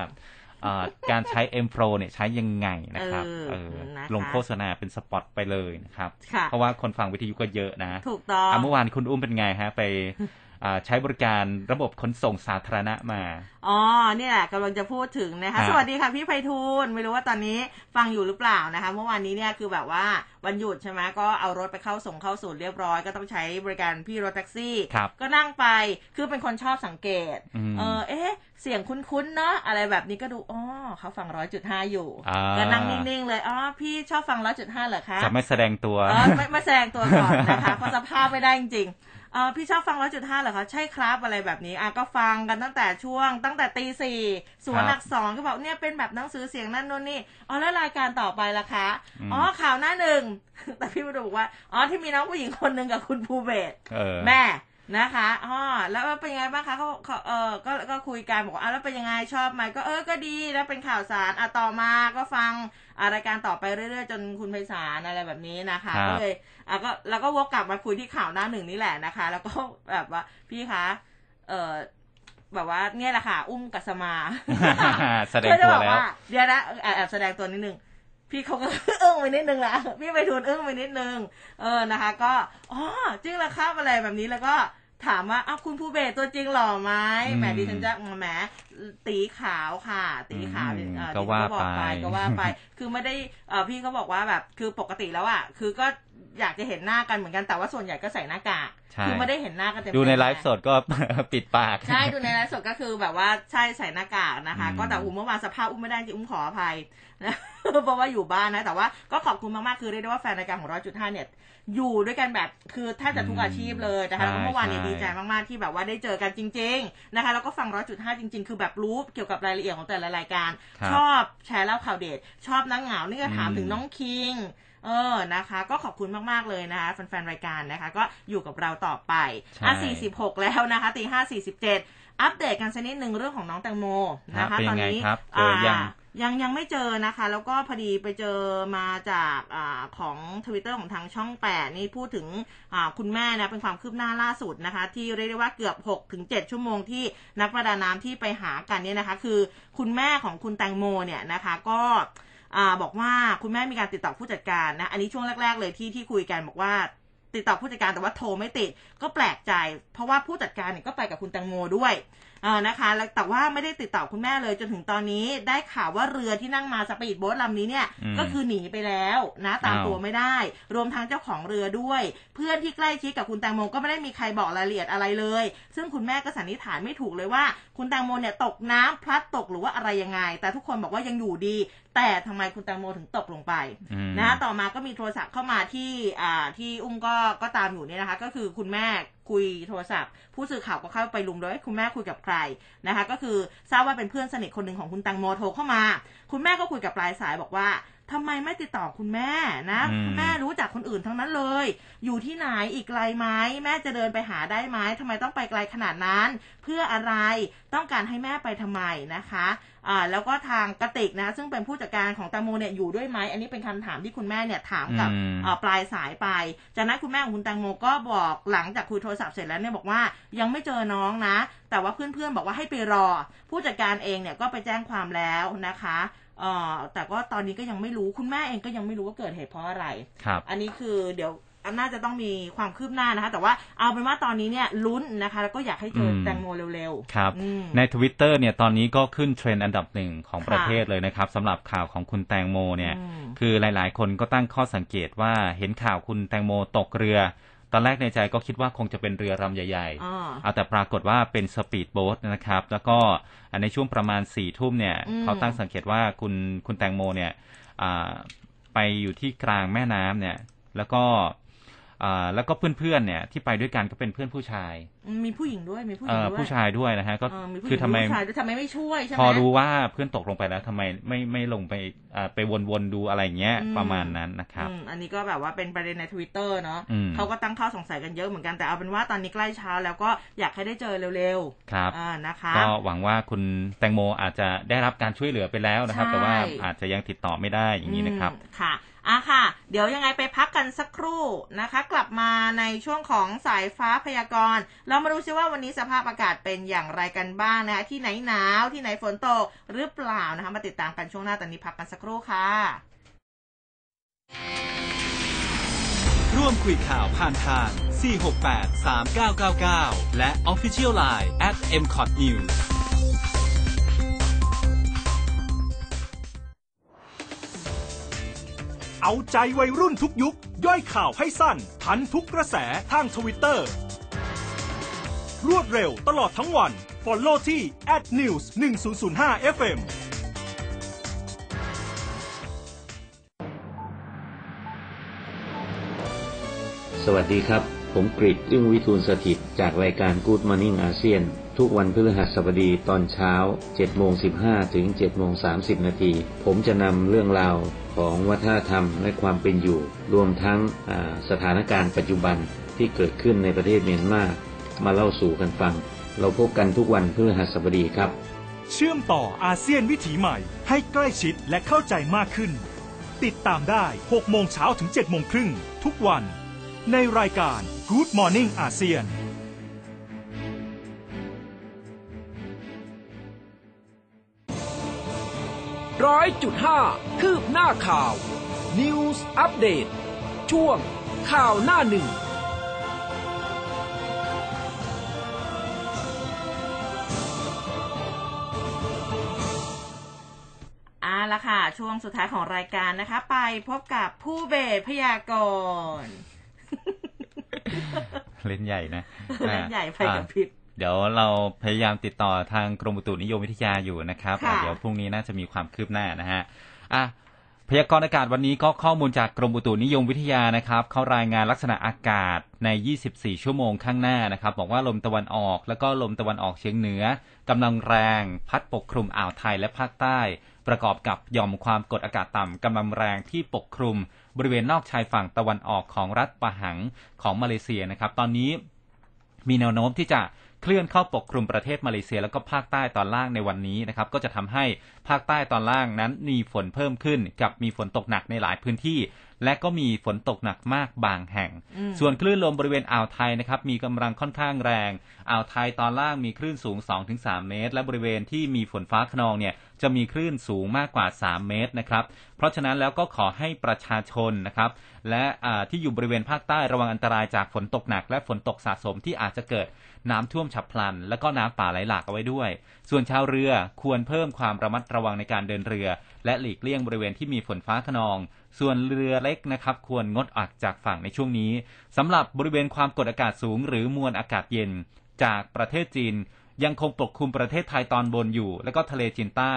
เอ่อการใช้ M Pro เนี่ยใช้ยังไงนะครับเออเออนะคะลงโฆษณาเป็นสปอตไปเลยนะครับค่ะเพราะว่าคนฟังวิทยุก็เยอะนะ ถูกต้องอะเมื่อวานคุณอุ้มเป็นไงฮะไปอ่า ใช้บริการระบบขนส่งสาธารณะมา อ๋อเนี่ยแหละกำลังจะพูดถึงนะครัคะบสวัสดีค่ะพี่ไพฑูรย์ไม่รู้ว่าตอนนี้ฟังอยู่หรือเปล่านะคะ เมื่อวานนี้เนี่ยคือแบบว่าวันหยุดใช่ไหมก็เอารถไปเข้าส่งเข้าศูนย์เรียบร้อยก็ต้องใช้บริการพี่รถแท็กซี่ครับก็นั่งไปคือเป็นคนชอบสังเกตอืมเออเอ๊ะเสียงคุ้นๆเนาะอะไรแบบนี้ก็ดูอ๋อเขาฟังร้อยจุดห้าอยู่อ่าก็นั่งนิ่งๆเลยอ๋อพี่ชอบฟังร้อยจุดห้าเหรอคะจะไม่แสดงตัวเออไม่ไม่แสดงตัวก่อนนะคะเพราะสภาพไม่ได้จริงๆ เออพี่ชอบฟังร้อยจุดห้าเหรอคะใช่ครับอะไรแบบนี้อะก็ฟังกันตั้งแต่ช่วง ตั้งแต่ตีสี่สวนครับอักษรก็บอกเนี่ยเป็นแบบหนังสือเสียงนั่นนู่นนี่อ๋อแล้วรายการต่อไปล่ะคะอืมอ๋อข่าวหน้าหนึ่งแต่พี่มาดูบอกว่าอ๋อที่มีน้องผู้หญิงคนหนึ่งกับคุณภูเบศเออแม่ นะคะอ๋อแล้วเป็นยังไงบ้างคะเขาเขาเออก็ก็คุยกันบอกว่าอะแล้วเป็นยังไงชอบไหมก็เออก็ดีแล้วเป็นข่าวสารอะต่อมาก็ฟังอะรายการต่อไปเรื่อยๆ จนคุณไพศาลอะไรแบบนี้นะคะครับก็เลยอะก็แล้วก็วกกลับมาคุยที่ข่าวหน้าหนึ่งนี่แหละนะคะ แล้วก็แบบว่าพี่คะเออแบบว่าเนี่ยแหละค่ะ อุ้มกัสมาแสดงตัวแล้วเดี๋ยวนะแอบแอบแสดงตัวนิดนึง พี่เขาก็อึ้งไปนิดนึงละพี่ไปทูลอึ้งไปนิดนึง เออนะคะ ก็อ๋อจริงเหรอครับอะไรแบบนี้แล้วก็ถามว่าอ้าวคุณภูเบศตัวจริงหล่อไหมอืมแหมดิฉันจะแหมตีขาวค่ะ ตีขาวอืมเอ่อก็ดิฉันว่าบอกไปก็ว่าไป คือไม่ได้เออพี่เขาบอกว่าแบบคือปกติแล้วอะคือก็ อยากจะเห็นหน้ากันเหมือนกันแต่ว่าส่วนใหญ่ก็ใส่หน้ากากใช่คือไม่ได้เห็นหน้ากันเต็มๆดูในไลฟ์สดก็ปิดปาก ใช่ดูในไลฟ์สดก็คือแบบว่าใช่ใส่หน้ากากนะคะอืมก็แต่อุ้มเมื่อวานสภาพอุ้มไม่ได้จริงอุ้มขออภัยนะเพราะว่าอยู่บ้านนะ แต่ว่าก็ขอบคุณมากๆคือเรียกได้ว่าแฟนรายการของร้อยจุดห้าเนี่ยอยู่ด้วยกันแบบคือแทบจะทุกอาชีพเลยนะคะแล้วก็เมื่อวานเนี่ยดีใจมากๆที่แบบว่าได้เจอกันจริง ๆนะคะ แล้วก็ฟังร้อยจุดห้าจริง ๆ คือแบบรู้เกี่ยวกับรายละเอียดของแต่ละรายการครับชอบแชร์เล่าข่าวเด็ดชอบนั่งเหงานี่ก็ถามอืมถึงน้องคิง เออนะคะ ก็ขอบคุณมาก ๆ เลยนะคะ แฟน ๆ รายการนะคะ ก็อยู่กับเราต่อไปอะใช่46 แล้วนะคะตีห้าสี่สิบเจ็ดอัปเดตกันสักนิดหนึ่งเรื่องของน้องแตงโมนะครัคะบเป็นตยัอนงไงนี้ครับเจอยังายังยังไม่เจอนะคะ แล้วก็พอดีไปเจอมาจากอาของทวิตเตอร์ของทางช่องแปดนี่พูดถึงอ่าคุณแม่นะเป็นความคืบหน้าล่าสุดนะคะ ที่เรียกได้ว่าเกือบ6ถึง7ชั่วโมงที่นักประดาน้ำที่ไปหากันเนี่ยนะคะ คือคุณแม่ของคุณแตงโมเนี่ยนะคะ ก็ อ่าบอกว่าคุณแม่มีการติดต่อผู้จัดการนะ อันนี้ช่วงแรก ๆ เลยที่ที่คุยกันบอกว่าติดต่อผู้จัดการแต่ว่าโทรไม่ติดก็แปลกใจ เพราะว่าผู้จัดการเนี่ยก็ไปกับคุณแตงโมด้วยเออนะคะแล้วแต่ว่าไม่ได้ติดต่อคุณแม่เลยจนถึงตอนนี้ได้ข่าวว่าเรือที่นั่งมาสปีดโบ๊ทลำนี้เนี่ยอืมก็คือหนีไปแล้วนะตามอ้าวตัวไม่ได้ รวมทั้งเจ้าของเรือด้วย เพื่อนที่ใกล้ชิดกับคุณแตงโมก็ไม่ได้มีใครบอกรายละเอียดอะไรเลย ซึ่งคุณแม่ก็สันนิษฐานไม่ถูกเลยว่า คุณแตงโมเนี่ยตกน้ำพลัดตกหรือว่าอะไรยังไง แต่ทุกคนบอกว่ายังอยู่ดี แต่ทำไมคุณแตงโมถึงตกลงไปอืมนะต่อมาก็มีโทรศัพท์เข้ามาที่อ่าที่อุ้มก็ก็ตามอยู่เนี่ยนะคะ ก็คือคุณแม่คุยโทรศัพท์ ผู้สื่อข่าวก็เข้าไปลุมด้วยคุณแม่คุยกับใครนะคะ ก็คือทราบว่าเป็นเพื่อนสนิทคนหนึ่งของคุณแตังโมโทรเข้ามา คุณแม่ก็คุยกับปลายสายบอกว่าทำไมไม่ติดต่อคุณแม่นะอืมคุณแม่รู้จักคนอื่นทั้งนั้นเลย อยู่ที่ไหนอีกไกลไหมแม่จะเดินไปหาได้ไหมทำไมต้องไปไกลขนาดนั้น เพื่ออะไรต้องการให้แม่ไปทำไมนะคะ อ่าแล้วก็ทางกระติกนะ ซึ่งเป็นผู้จัดการของแตงโมเนี่ยอยู่ด้วยไหมอันนี้เป็นคำถามที่คุณแม่เนี่ยถามกับอืมเอ่อปลายสายไป จากนั้นคุณแม่ของคุณแตงโมก็บอกหลังจากคุยโทรศัพท์เสร็จแล้วเนี่ยบอกว่ายังไม่เจอน้องนะ แต่ว่าเพื่อนๆบอกว่าให้ไปรอ ผู้จัดการเองเนี่ยก็ไปแจ้งความแล้วนะคะเอ่อแต่ก็ตอนนี้ก็ยังไม่รู้คุณแม่เองก็ยังไม่รู้ว่าเกิดเหตุเพราะอะไรครับอันนี้คือเดี๋ยวอั นน่าจะต้องมีความคืบหน้านะคะ แต่ว่าเอาเป็นว่าตอนนี้เนี่ยลุ้นนะคะ แล้วก็อยากให้เจอน้องแตงโมเร็วครับอืมในทวิตเตอร์เนี่ยตอนนี้ก็ขึ้นเทรนด์อันดับหนึ่งของค่ะประเทศเลยนะครับสำหรับข่าวของคุณแตงโมเนี่ยอืมคือหลายๆ คนก็ตั้งข้อสังเกตว่าเห็นข่าวคุณแตงโมตกเรือตอนแรกในใจก็คิดว่าคงจะเป็นเรือลำใหญ่ๆอ่าเอาแต่ปรากฏว่าเป็นสปีดโบ๊ทนะครับ แล้วก็ในช่วงประมาณสี่ทุ่มเนี่ยอืมเขาตั้งสังเกตว่าคุณคุณแตงโมเนี่ยอ่าไปอยู่ที่กลางแม่น้ำเนี่ย แล้วก็อ่า แล้วก็เพื่อนๆเนี่ยที่ไปด้วยกันก็เป็นเพื่อนผู้ชายอืมมีผู้หญิงด้วยมีผู้หเอ่ญิงอด้วยผู้ชายด้วยนะฮะก็เออมีผู้หญิงคือทำไมผู้ชายด้วยทำไมไม่ช่วยใช่ไหมพอรู้ว่าเพื่อนตกลงไปแล้วทำไมไม่ไม่ลงไปอ่าไปวนๆดูอะไรอย่างเงี้ยอืมประมาณนั้นนะครับอืมอันนี้ก็แบบว่าเป็นประเด็นในทวิตเตอร์เนาะอืมเขาก็ตั้งข้อสงสัยกันเยอะเหมือนกันแต่เอาเป็นว่าตอนนี้ใกล้เช้าแล้วก็อยากให้ได้เจอเร็วครับๆอ่านะคะก็หวังว่าคุณแตงโมอาจจะได้รับการช่วยเหลือไปแล้วนะครับใช่แต่ว่าอาจจะยังติดต่อไม่ได้อย่างนี้นะครับอืมค่ะ อะค่ะ เดี๋ยวยังไงไปพักกันสักครู่นะคะ กลับมาในช่วงของสายฟ้าพยากรณ์ เรามาดูซิว่าวันนี้สภาพอากาศเป็นอย่างไรกันบ้างนะคะ ที่ไหนหนาวที่ไหนฝนตกหรือเปล่านะคะ มาติดตามกันช่วงหน้าตอนนี้พักกันสักครู่ค่ะ ร่วมคุยข่าวผ่านทาง 468 3999 และ Official Line at m c o t News เอาใจวัยรุ่นทุกยุค ย่อยข่าวให้สั้น ทันทุกกระแสทางทวิตเตอร์ รวดเร็วตลอดทั้งวัน Follow ที่ @news 1005 FM สวัสดีครับ ผมกริชอึ้งวิทูลสถิต จากรายการ Good Morning อาเซียน ทุกวันพฤหัสบดีตอนเช้า7โมง15 ถึง7โมง30 นาที ผมจะนำเรื่องราวของวัฒนธรรมและความเป็นอยู่ รวมทั้งสถานการณ์ปัจจุบันที่เกิดขึ้นในประเทศเมียนมา มาเล่าสู่กันฟัง เราพบกันทุกวันพฤหัสบดีครับ เชื่อมต่ออาเซียนวิถีใหม่ ให้ใกล้ชิดและเข้าใจมากขึ้น ติดตามได้6โมงเช้าถึง7โมงครึ่งทุกวัน ในรายการ Good Morning อาเซียนร้อยจุดห้าคืบหน้าข่าว News อัปเดตช่วงข่าวหน้าหนึ่งอาละค่ะ ช่วงสุดท้ายของรายการนะคะ ไปพบกับผู้เบสพยากรณ์ เล่นใหญ่นะเล่นใหญ่ไปอ่ากับพริบเดี๋ยวเราพยายามติดต่อทางกรมอุตุนิยมวิทยาอยู่นะครับค่ะเดี๋ยวพรุ่งนี้น่าจะมีความคืบหน้านะฮะอะพยากรณ์อากาศวันนี้ก็ข้อมูลจากกรมอุตุนิยมวิทยานะครับ เขารายงานลักษณะอากาศใน 24 ชั่วโมงข้างหน้านะครับ บอกว่าลมตะวันออก แล้วก็ลมตะวันออกเฉียงเหนือกำลังแรง พัดปกคลุมอ่าวไทยและภาคใต้ ประกอบกับหย่อมความกดอากาศต่ำกำลังแรงที่ปกคลุม บริเวณนอกชายฝั่งตะวันออกของรัฐปะหังของมาเลเซียนะครับ ตอนนี้มีแนวโน้มที่จะเคลื่อนเข้าปกคลุมประเทศมาเลเซียแล้วก็ภาคใต้ตอนล่างในวันนี้นะครับ ก็จะทำให้ ภาคใต้ตอนล่างนั้นมีฝนเพิ่มขึ้น กับมีฝนตกหนักในหลายพื้นที่ และก็มีฝนตกหนักมากบางแห่งอืมส่วนคลื่นลมบริเวณอ่าวไทยนะครับมีกำลังค่อนข้างแรงอ่าวไทยตอนล่างมีคลื่นสูง 2-3 เมตร และบริเวณที่มีฝนฟ้าขนองเนี่ยจะมีคลื่นสูงมากกว่า 3 เมตรนะครับ เพราะฉะนั้นแล้วก็ขอให้ประชาชนนะครับ และอ่าที่อยู่บริเวณภาคใต้ระวังอันตรายจากฝนตกหนัก และฝนตกสะสมที่อาจจะเกิดน้ำท่วมฉับพลัน และก็น้ำป่าไหลหลากเอาไว้ด้วย ส่วนชาวเรือควรเพิ่มความระมัดระระวังในการเดินเรือ และหลีกเลี่ยงบริเวณที่มีฝนฟ้าขนอง ส่วนเรือเล็กนะครับ ควรงดออกจากฝั่งในช่วงนี้สำหรับบริเวณความกดอากาศสูง หรือมวลอากาศเย็น จากประเทศจีน ยังคงปกคลุมประเทศไทยตอนบนอยู่ และก็ทะเลจีนใต้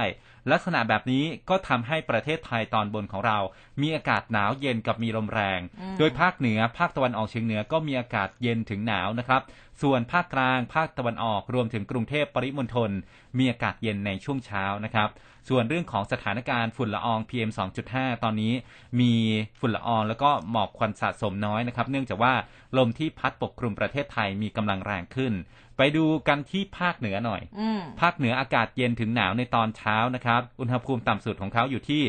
ลักษณะแบบนี้ก็ทำให้ประเทศไทยตอนบนของเรา มีอากาศหนาวเย็นกับมีลมแรงอืมโดยภาคเหนือภาคตะวันออกเฉียงเหนือก็มีอากาศเย็นถึงหนาวนะครับ ส่วนภาคกลาง ภาคตะวันออกรวมถึงกรุงเทพปริมณฑลมีอากาศเย็นในช่วงเช้านะครับส่วนเรื่องของสถานการณ์ฝุ่นละออง PM 2.5 ตอนนี้มีฝุ่นละอองแล้วก็หมอกควันสะสมน้อยนะครับ เนื่องจากว่าลมที่พัดปกคลุมประเทศไทยมีกำลังแรงขึ้น ไปดูกันที่ภาคเหนือหน่อยอืมภาคเหนืออากาศเย็นถึงหนาวในตอนเช้านะครับ อุณหภูมิต่ำสุดของเขาอยู่ที่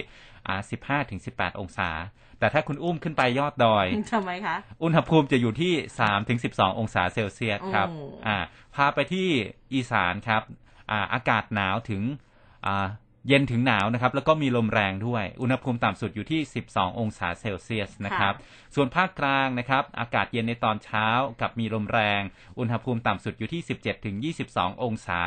อ่า15ถึง18องศา แต่ถ้าคุณอุ้มขึ้นไปยอดดอยทำไมคะ อุณหภูมิจะอยู่ที่3ถึง12องศาเซลเซียสครับโอ้อ่า พาไปที่อีสานครับ อ่า อากาศหนาวถึงอ่า เย็นถึงหนาวนะครับ แล้วก็มีลมแรงด้วย อุณหภูมิต่ำสุดอยู่ที่ 12 องศาเซลเซียสนะครับ ส่วนภาคกลางนะครับ อากาศเย็นในตอนเช้ากับมีลมแรง อุณหภูมิต่ำสุดอยู่ที่ 17 ถึง 22 องศา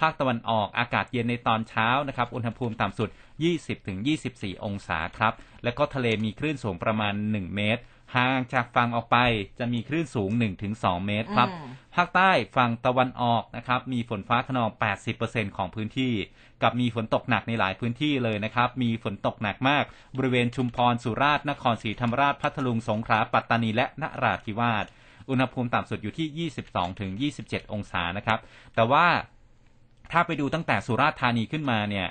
ภาคตะวันออกอากาศเย็นในตอนเช้านะครับ อุณหภูมิต่ำสุด 20 ถึง 24 องศาครับ แล้วก็ทะเลมีคลื่นสูงประมาณ 1 เมตร ห่างจากฝั่งออกไปจะมีคลื่นสูง 1-2 เมตรครับอืมภาคใต้ฝั่งตะวันออกนะครับ มีฝนฟ้าขนอง 80%ของพื้นที่ กับมีฝนตกหนักในหลายพื้นที่เลยนะครับ มีฝนตกหนักมาก บริเวณชุมพร สุราษฎร์ นครศรีธรรมราช พัทลุง สงขลา ปัตตานี และนราธิวาส อุณหภูมิต่ำสุดอยู่ที่ 22-27 องศานะครับ แต่ว่าถ้าไปดูตั้งแต่สุราษฎร์ธานีขึ้นมาเนี่ย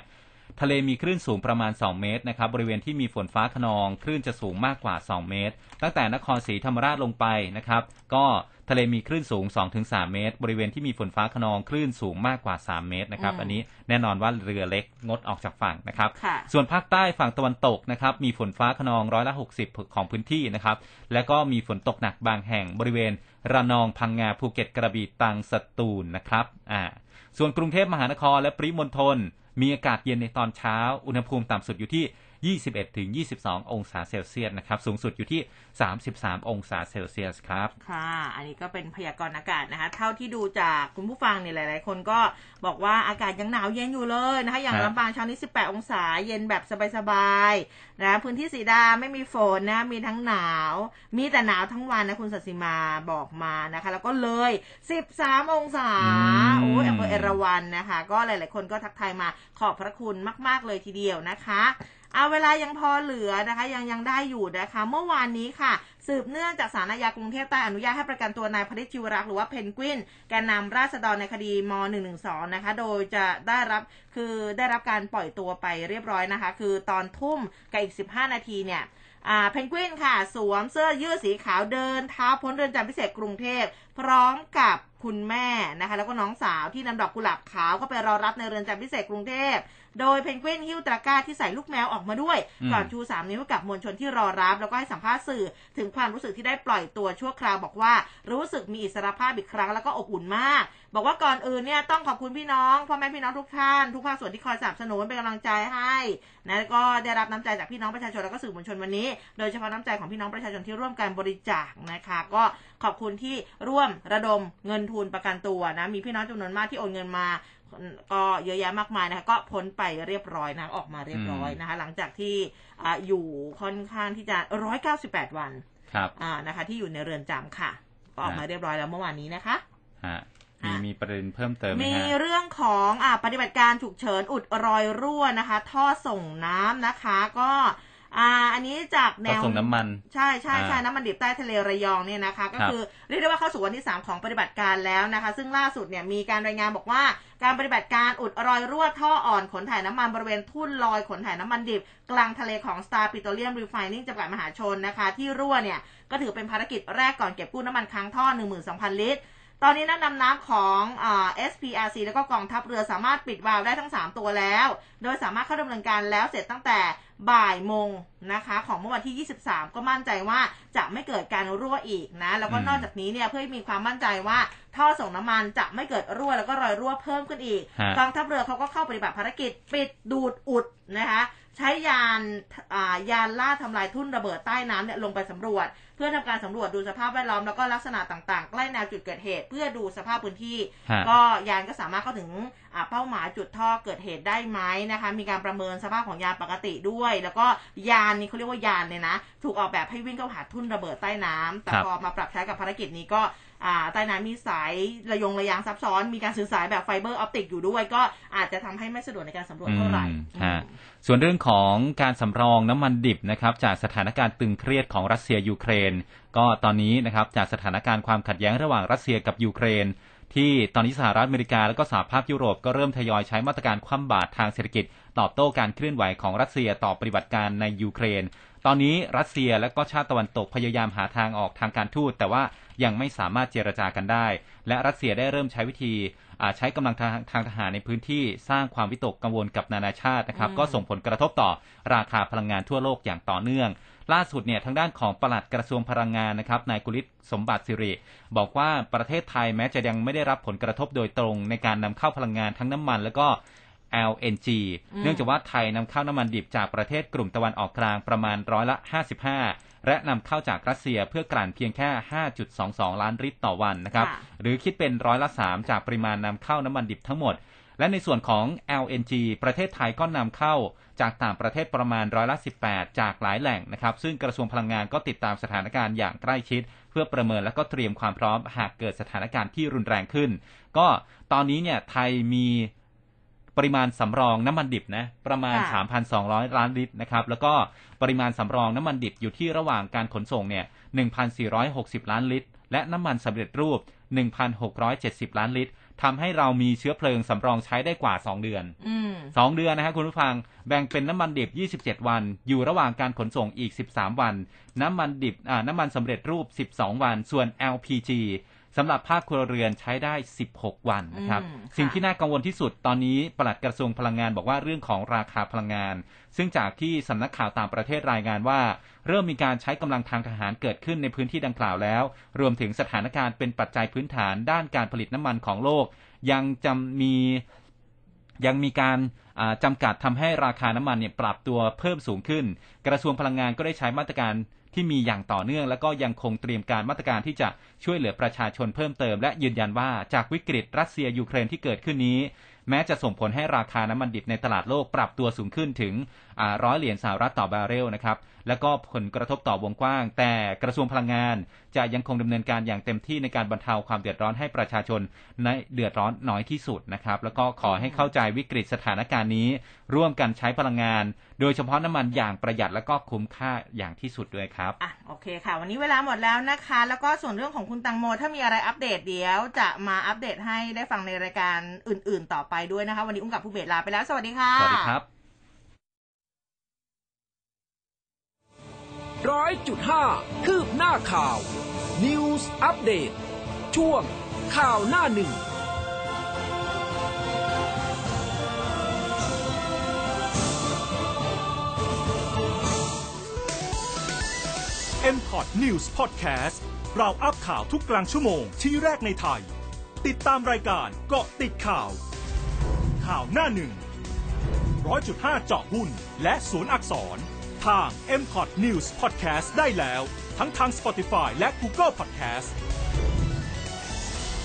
ทะเลมีคลื่นสูงประมาณ 2 เมตรนะครับบริเวณที่มีฝนฟ้าขนองคลื่นจะสูงมากกว่า 2 เมตร ตั้งแต่นครศรีธรรมราชลงไปนะครับ ก็ทะเลมีคลื่นสูง 2-3 เมตร บริเวณที่มีฝนฟ้าขนองคลื่นสูงมากกว่า 3 เมตรนะครับอืมอันนี้แน่นอนว่าเรือเล็กงดออกจากฝั่งนะครับค่ะส่วนภาคใต้ฝั่งตะวันตกนะครับ มีฝนฟ้าขนองร้อยละ 60 ของพื้นที่นะครับ แล้วก็มีฝนตกหนักบางแห่งบริเวณระนองพังงาภูเก็ตกระบี่ตรังสตูลนะครับ อ่า ส่วนกรุงเทพมหานครและปริมณฑล มีอากาศเย็นในตอนเช้า อุณหภูมิต่ำสุดอยู่ที่ 21ถึง22 องศาเซลเซียสนะครับ สูงสุดอยู่ที่ 33 องศาเซลเซียสครับ ค่ะ อันนี้ก็เป็นพยากรณ์อากาศนะคะ เท่าที่ดูจากคุณผู้ฟังเนี่ยหลาย ๆ คนก็บอกว่าอากาศยังหนาวเย็นอยู่เลยนะคะ อย่างครับลำปางเช้านี้ 18 องศาเย็นแบบสบาย ๆ นะ พื้นที่สีดาไม่มีฝนนะ มีทั้งหนาว มีแต่หนาวทั้งวันนะคุณสัสิมาบอกมานะคะ แล้วก็เลย 13 องศา โอ้ยอำเภอเอราวันนะคะ ก็หลาย ๆ คนก็ทักทายมาขอบพระคุณมาก ๆ เลยทีเดียวนะคะ เอาเวลายังพอเหลือนะคะ ยังยังได้อยู่นะคะ เมื่อวานนี้ค่ะ สืบเนื่องจากสารอาญากรุงเทพใต้อนุญาตให้ประกันตัวนายพริชชิวรักษ์หรือว่าเพนกวิน แกนนำราษฎรในคดีม .112 นะคะ โดยจะได้รับคือได้รับการปล่อยตัวไปเรียบร้อยนะคะ คือตอนทุ่มกับอีก 15 นาทีเนี่ยเพนกวินค่ะ สวมเสื้อยืดสีขาวเดินเท้าพ้นเรือนจำพิเศษกรุงเทพพร้อมกับคุณแม่นะคะ แล้วก็น้องสาวที่นำดอกกุหลาบขาวเข้าไปรอรับในเรือนจำพิเศษกรุงเทพ โดยเพนกวินหิ้วตะกร้าที่ใส่ลูกแมวออกมาด้วยอืมก่อนชูสามนิ้วกับมวลชนที่รอรับ แล้วก็ให้สัมภาษณ์สื่อถึงความรู้สึกที่ได้ปล่อยตัวชั่วคราวบอกว่ารู้สึกมีอิสรภาพอีกครั้งแล้วก็อบอุ่นมาก บอกว่าก่อนอื่นเนี่ยต้องขอบคุณพี่น้องพ่อแม่พี่น้องทุกท่านทุกภาคส่วนที่คอยสนับสนุนเป็นกำลังใจให้นะแล้วก็ได้รับน้ำใจจากพี่น้องประชาชนแล้วก็สื่อมวลชนวันนี้ โดยเฉพาะน้ำใจของพี่น้องประชาชนที่ร่วมการบริจาคนะคะ ก็ขอบคุณที่ร่วมระดมเงินทุนประกันตัวนะมีพี่น้องจำนวนมากที่โอนเงินมา ก็เยอะแยะมากมายนะคะก็พ้นไปเรียบร้อยนะออกมาเรียบร้อยนะคะ หลังจากที่อ่าอยู่ค่อนข้างที่จะร้อยเก้าสิบแปดวันครับอ่านะคะ ที่อยู่ในเรือนจำค่ะ ก็ออกมาเรียบร้อยแล้วเมื่อวานนี้นะคะฮะมีอะมีประเด็นเพิ่มเติมไหมมีฮะเรื่องของอ่าปฏิบัติการฉุกเฉินอุดรอยรั่วนะคะ ท่อส่งน้ำนะคะ ก็ อ่า อันนี้จากแนก็วส่งน้ำมัน ใช่ใช่ใช่อ่าน้ำมันดิบใต้ทะเลระยองเนี่ยนะคะ ก็ครับคือเรียกได้ว่าเข้าสู่วันที่ 3 ของปฏิบัติการแล้วนะคะ ซึ่งล่าสุดเนี่ยมีการรายงานบอกว่าการปฏิบัติการอุดรอยรั่วท่ออ่อนขนถ่ายน้ำมันบริเวณทุ่นลอยขนถ่ายน้ำมันดิบ กลางทะเลของ Star Petroleum Refining จำกัดมหาชนนะคะ ที่รั่วเนี่ยก็ถือเป็นภารกิจแรกก่อนเก็บกู้น้ำมันค้างท่อ 12,000 ลิตรตอนนี้นักดำน้ำของอ่า SPRC แล้วก็กองทัพเรือสามารถปิดวาล์วได้ทั้ง 3 ตัวแล้ว โดยสามารถเข้าดำเนินการแล้วเสร็จตั้งแต่ บ่ายโมงนะคะ ของเมื่อวันที่ 23 ก็มั่นใจว่าจะไม่เกิดการรั่วอีกนะ แล้วก็อืมนอกจากนี้เนี่ยเพื่อให้มีความมั่นใจว่าท่อส่งน้ำมันจะไม่เกิดรั่วแล้วก็รอยรั่วเพิ่มขึ้นอีกฮะกองทัพเรือเขาก็เข้าปฏิบัติภารกิจปิดดูดอุดนะคะ ใช้ยานอ่ายานล่าทำลายทุ่นระเบิดใต้น้ำเนี่ยลงไปสำรวจ เพื่อทำการสำรวจดูสภาพแวดล้อมแล้วก็ลักษณะต่างๆ ใกล้แนวจุดเกิดเหตุ เพื่อดูสภาพพื้นที่ฮะก็ยานก็สามารถเข้าถึงอ่าเป้าหมายจุดท่อเกิดเหตุได้ไหมนะคะ มีการประเมินสภาพของยานปกติด้วย แล้วก็ยานนี้เขาเรียกว่ายานเนี่ยนะ ถูกออกแบบให้วิ่งเข้าหาทุ่นระเบิดใต้น้ำแต่ครับพอมาปรับใช้กับภารกิจนี้ก็ อ่าใต้น้ำมีสายระยงระยางซับซ้อน มีการสื่อสารแบบ fiber optic อยู่ด้วย ก็อาจจะทำให้ไม่สะดวกในการสำรวจเท่าไหร่อืมอืมฮะส่วนเรื่องของการสำรองน้ำมันดิบนะครับ จากสถานการณ์ตึงเครียดของรัสเซียยูเครน ก็ตอนนี้นะครับจากสถานการณ์ความขัดแย้งระหว่างรัสเซียกับยูเครนที่ตอนนี้สหรัฐอเมริกาและก็สหภาพยุโรปก็เริ่มทยอยใช้มาตรการคว่ำบาตรทางเศรษฐกิจ ตอบโต้การเคลื่อนไหวของรัสเซียต่อปฏิบัติการในยูเครน ตอนนี้รัสเซียและก็ชาติตะวันตกพยายามหาทางออกทางการทูตแต่ว่ายังไม่สามารถเจรจากันได้ และรัสเซียได้เริ่มใช้วิธีอ่าใช้กำลังทางทางทหารในพื้นที่สร้างความวิตกกังวลกับนานาชาตินะครับอืมก็ส่งผลกระทบต่อราคาพลังงานทั่วโลกอย่างต่อเนื่อง ล่าสุดเนี่ยทางด้านของปลัดกระทรวงพลังงานนะครับนายกุลิศสมบัติสิริ บอกว่าประเทศไทยแม้จะยังไม่ได้รับผลกระทบโดยตรงในการนำเข้าพลังงานทั้งน้ำมัน แล้วก็ LNG อืมเนื่องจากว่าไทยนำเข้าน้ำมันดิบจากประเทศกลุ่มตะวันออกกลางประมาณร้อยละ 55 และนำเข้าจากรัสเซียเพื่อกลั่นเพียงแค่ 5.22 ล้านลิตรต่อวันนะครับค่ะหรือคิดเป็นร้อยละ 3 จากปริมาณนำเข้าน้ำมันดิบทั้งหมด และในส่วนของ LNG ประเทศไทยก็นำเข้าจากต่างประเทศประมาณร้อยละ 18 จากหลายแหล่งนะครับ ซึ่งกระทรวงพลังงานก็ติดตามสถานการณ์อย่างใกล้ชิด เพื่อประเมินและก็เตรียมความพร้อมหากเกิดสถานการณ์ที่รุนแรงขึ้น ก็ตอนนี้เนี่ยไทยมี ปริมาณสำรองน้ำมันดิบนะประมาณค่ะ3,200 ล้านลิตรนะครับแล้วก็ปริมาณสำรองน้ำมันดิบอยู่ที่ระหว่างการขนส่งเนี่ย 1,460 ล้านลิตร และน้ำมันสำเร็จรูป 1,670 ล้านลิตรทำให้เรามีเชื้อเพลิงสำรองใช้ได้กว่า 2 เดือนอืม2เดือนนะครับคุณผู้ฟังแบ่งเป็นน้ำมันดิบ 27 วัน อยู่ระหว่างการขนส่งอีก 13 วัน น้ำมันดิบอ่าน้ำมันสำเร็จรูป 12 วัน ส่วน LPG สำหรับภาคครัวเรือนใช้ได้ 16 วันนะครับอืมค่ะสิ่งที่น่ากังวลที่สุดตอนนี้ปลัดกระทรวงพลังงานบอกว่าเรื่องของราคาพลังงาน ซึ่งจากที่สำนักข่าวต่างประเทศรายงานว่า เริ่มมีการใช้กำลังทางทหารเกิดขึ้นในพื้นที่ดังกล่าวแล้ว รวมถึงสถานการณ์เป็นปัจจัยพื้นฐานด้านการผลิตน้ำมันของโลก ยังจำมียังมีการอ่าจำกัดทำให้ราคาน้ำมันเนี่ยปรับตัวเพิ่มสูงขึ้น กระทรวงพลังงานก็ได้ใช้มาตรการ ที่มีอย่างต่อเนื่อง แล้วก็ยังคงเตรียมการมาตรการที่จะช่วยเหลือประชาชนเพิ่มเติม และยืนยันว่าจากวิกฤตรัสเซียยูเครนที่เกิดขึ้นนี้ แม้จะส่งผลให้ราคาน้ำมันดิบในตลาดโลกปรับตัวสูงขึ้นถึง ร้อยเหรียญสหรัฐต่อบาร์เรลนะครับแล้วก็ผลกระทบต่อวงกว้าง แต่กระทรวงพลังงานจะยังคงดำเนินการอย่างเต็มที่ในการบรรเทาความเดือดร้อนให้ประชาชนในเดือดร้อนน้อยที่สุดนะครับแล้วก็ขอให้เข้าใจวิกฤตสถานการณ์นี้ ร่วมกันใช้พลังงาน โดยเฉพาะน้ำมันอย่างประหยัดและก็คุ้มค่าอย่างที่สุดด้วยครับอะโอเคค่ะ วันนี้เวลาหมดแล้วนะคะ แล้วก็ส่วนเรื่องของคุณตังโม ถ้ามีอะไรอัปเดตเดี๋ยว จะมาอัปเดตให้ได้ฟังในรายการอื่น ๆ ต่อไปด้วยนะคะ วันนี้อุ้มกับผู้เบศลาไปแล้วสวัสดีค่ะสวัสดีครับ ร้อยจุดห้าคืบหน้าข่าว News อัปเดตช่วงข่าวหน้าหนึ่ง m p o t News Podcast เราอัพข่าวทุกกลางชั่วโมงที่แรกในไทย ติดตามรายการเกาะติดข่าว ข่าวหน้าหนึ่งร้อยจุดห้าเจาะหุ้นและศูนย์อักษร ทาง m p o t News Podcast ได้แล้ว ทั้งทาง Spotify และ Google Podcast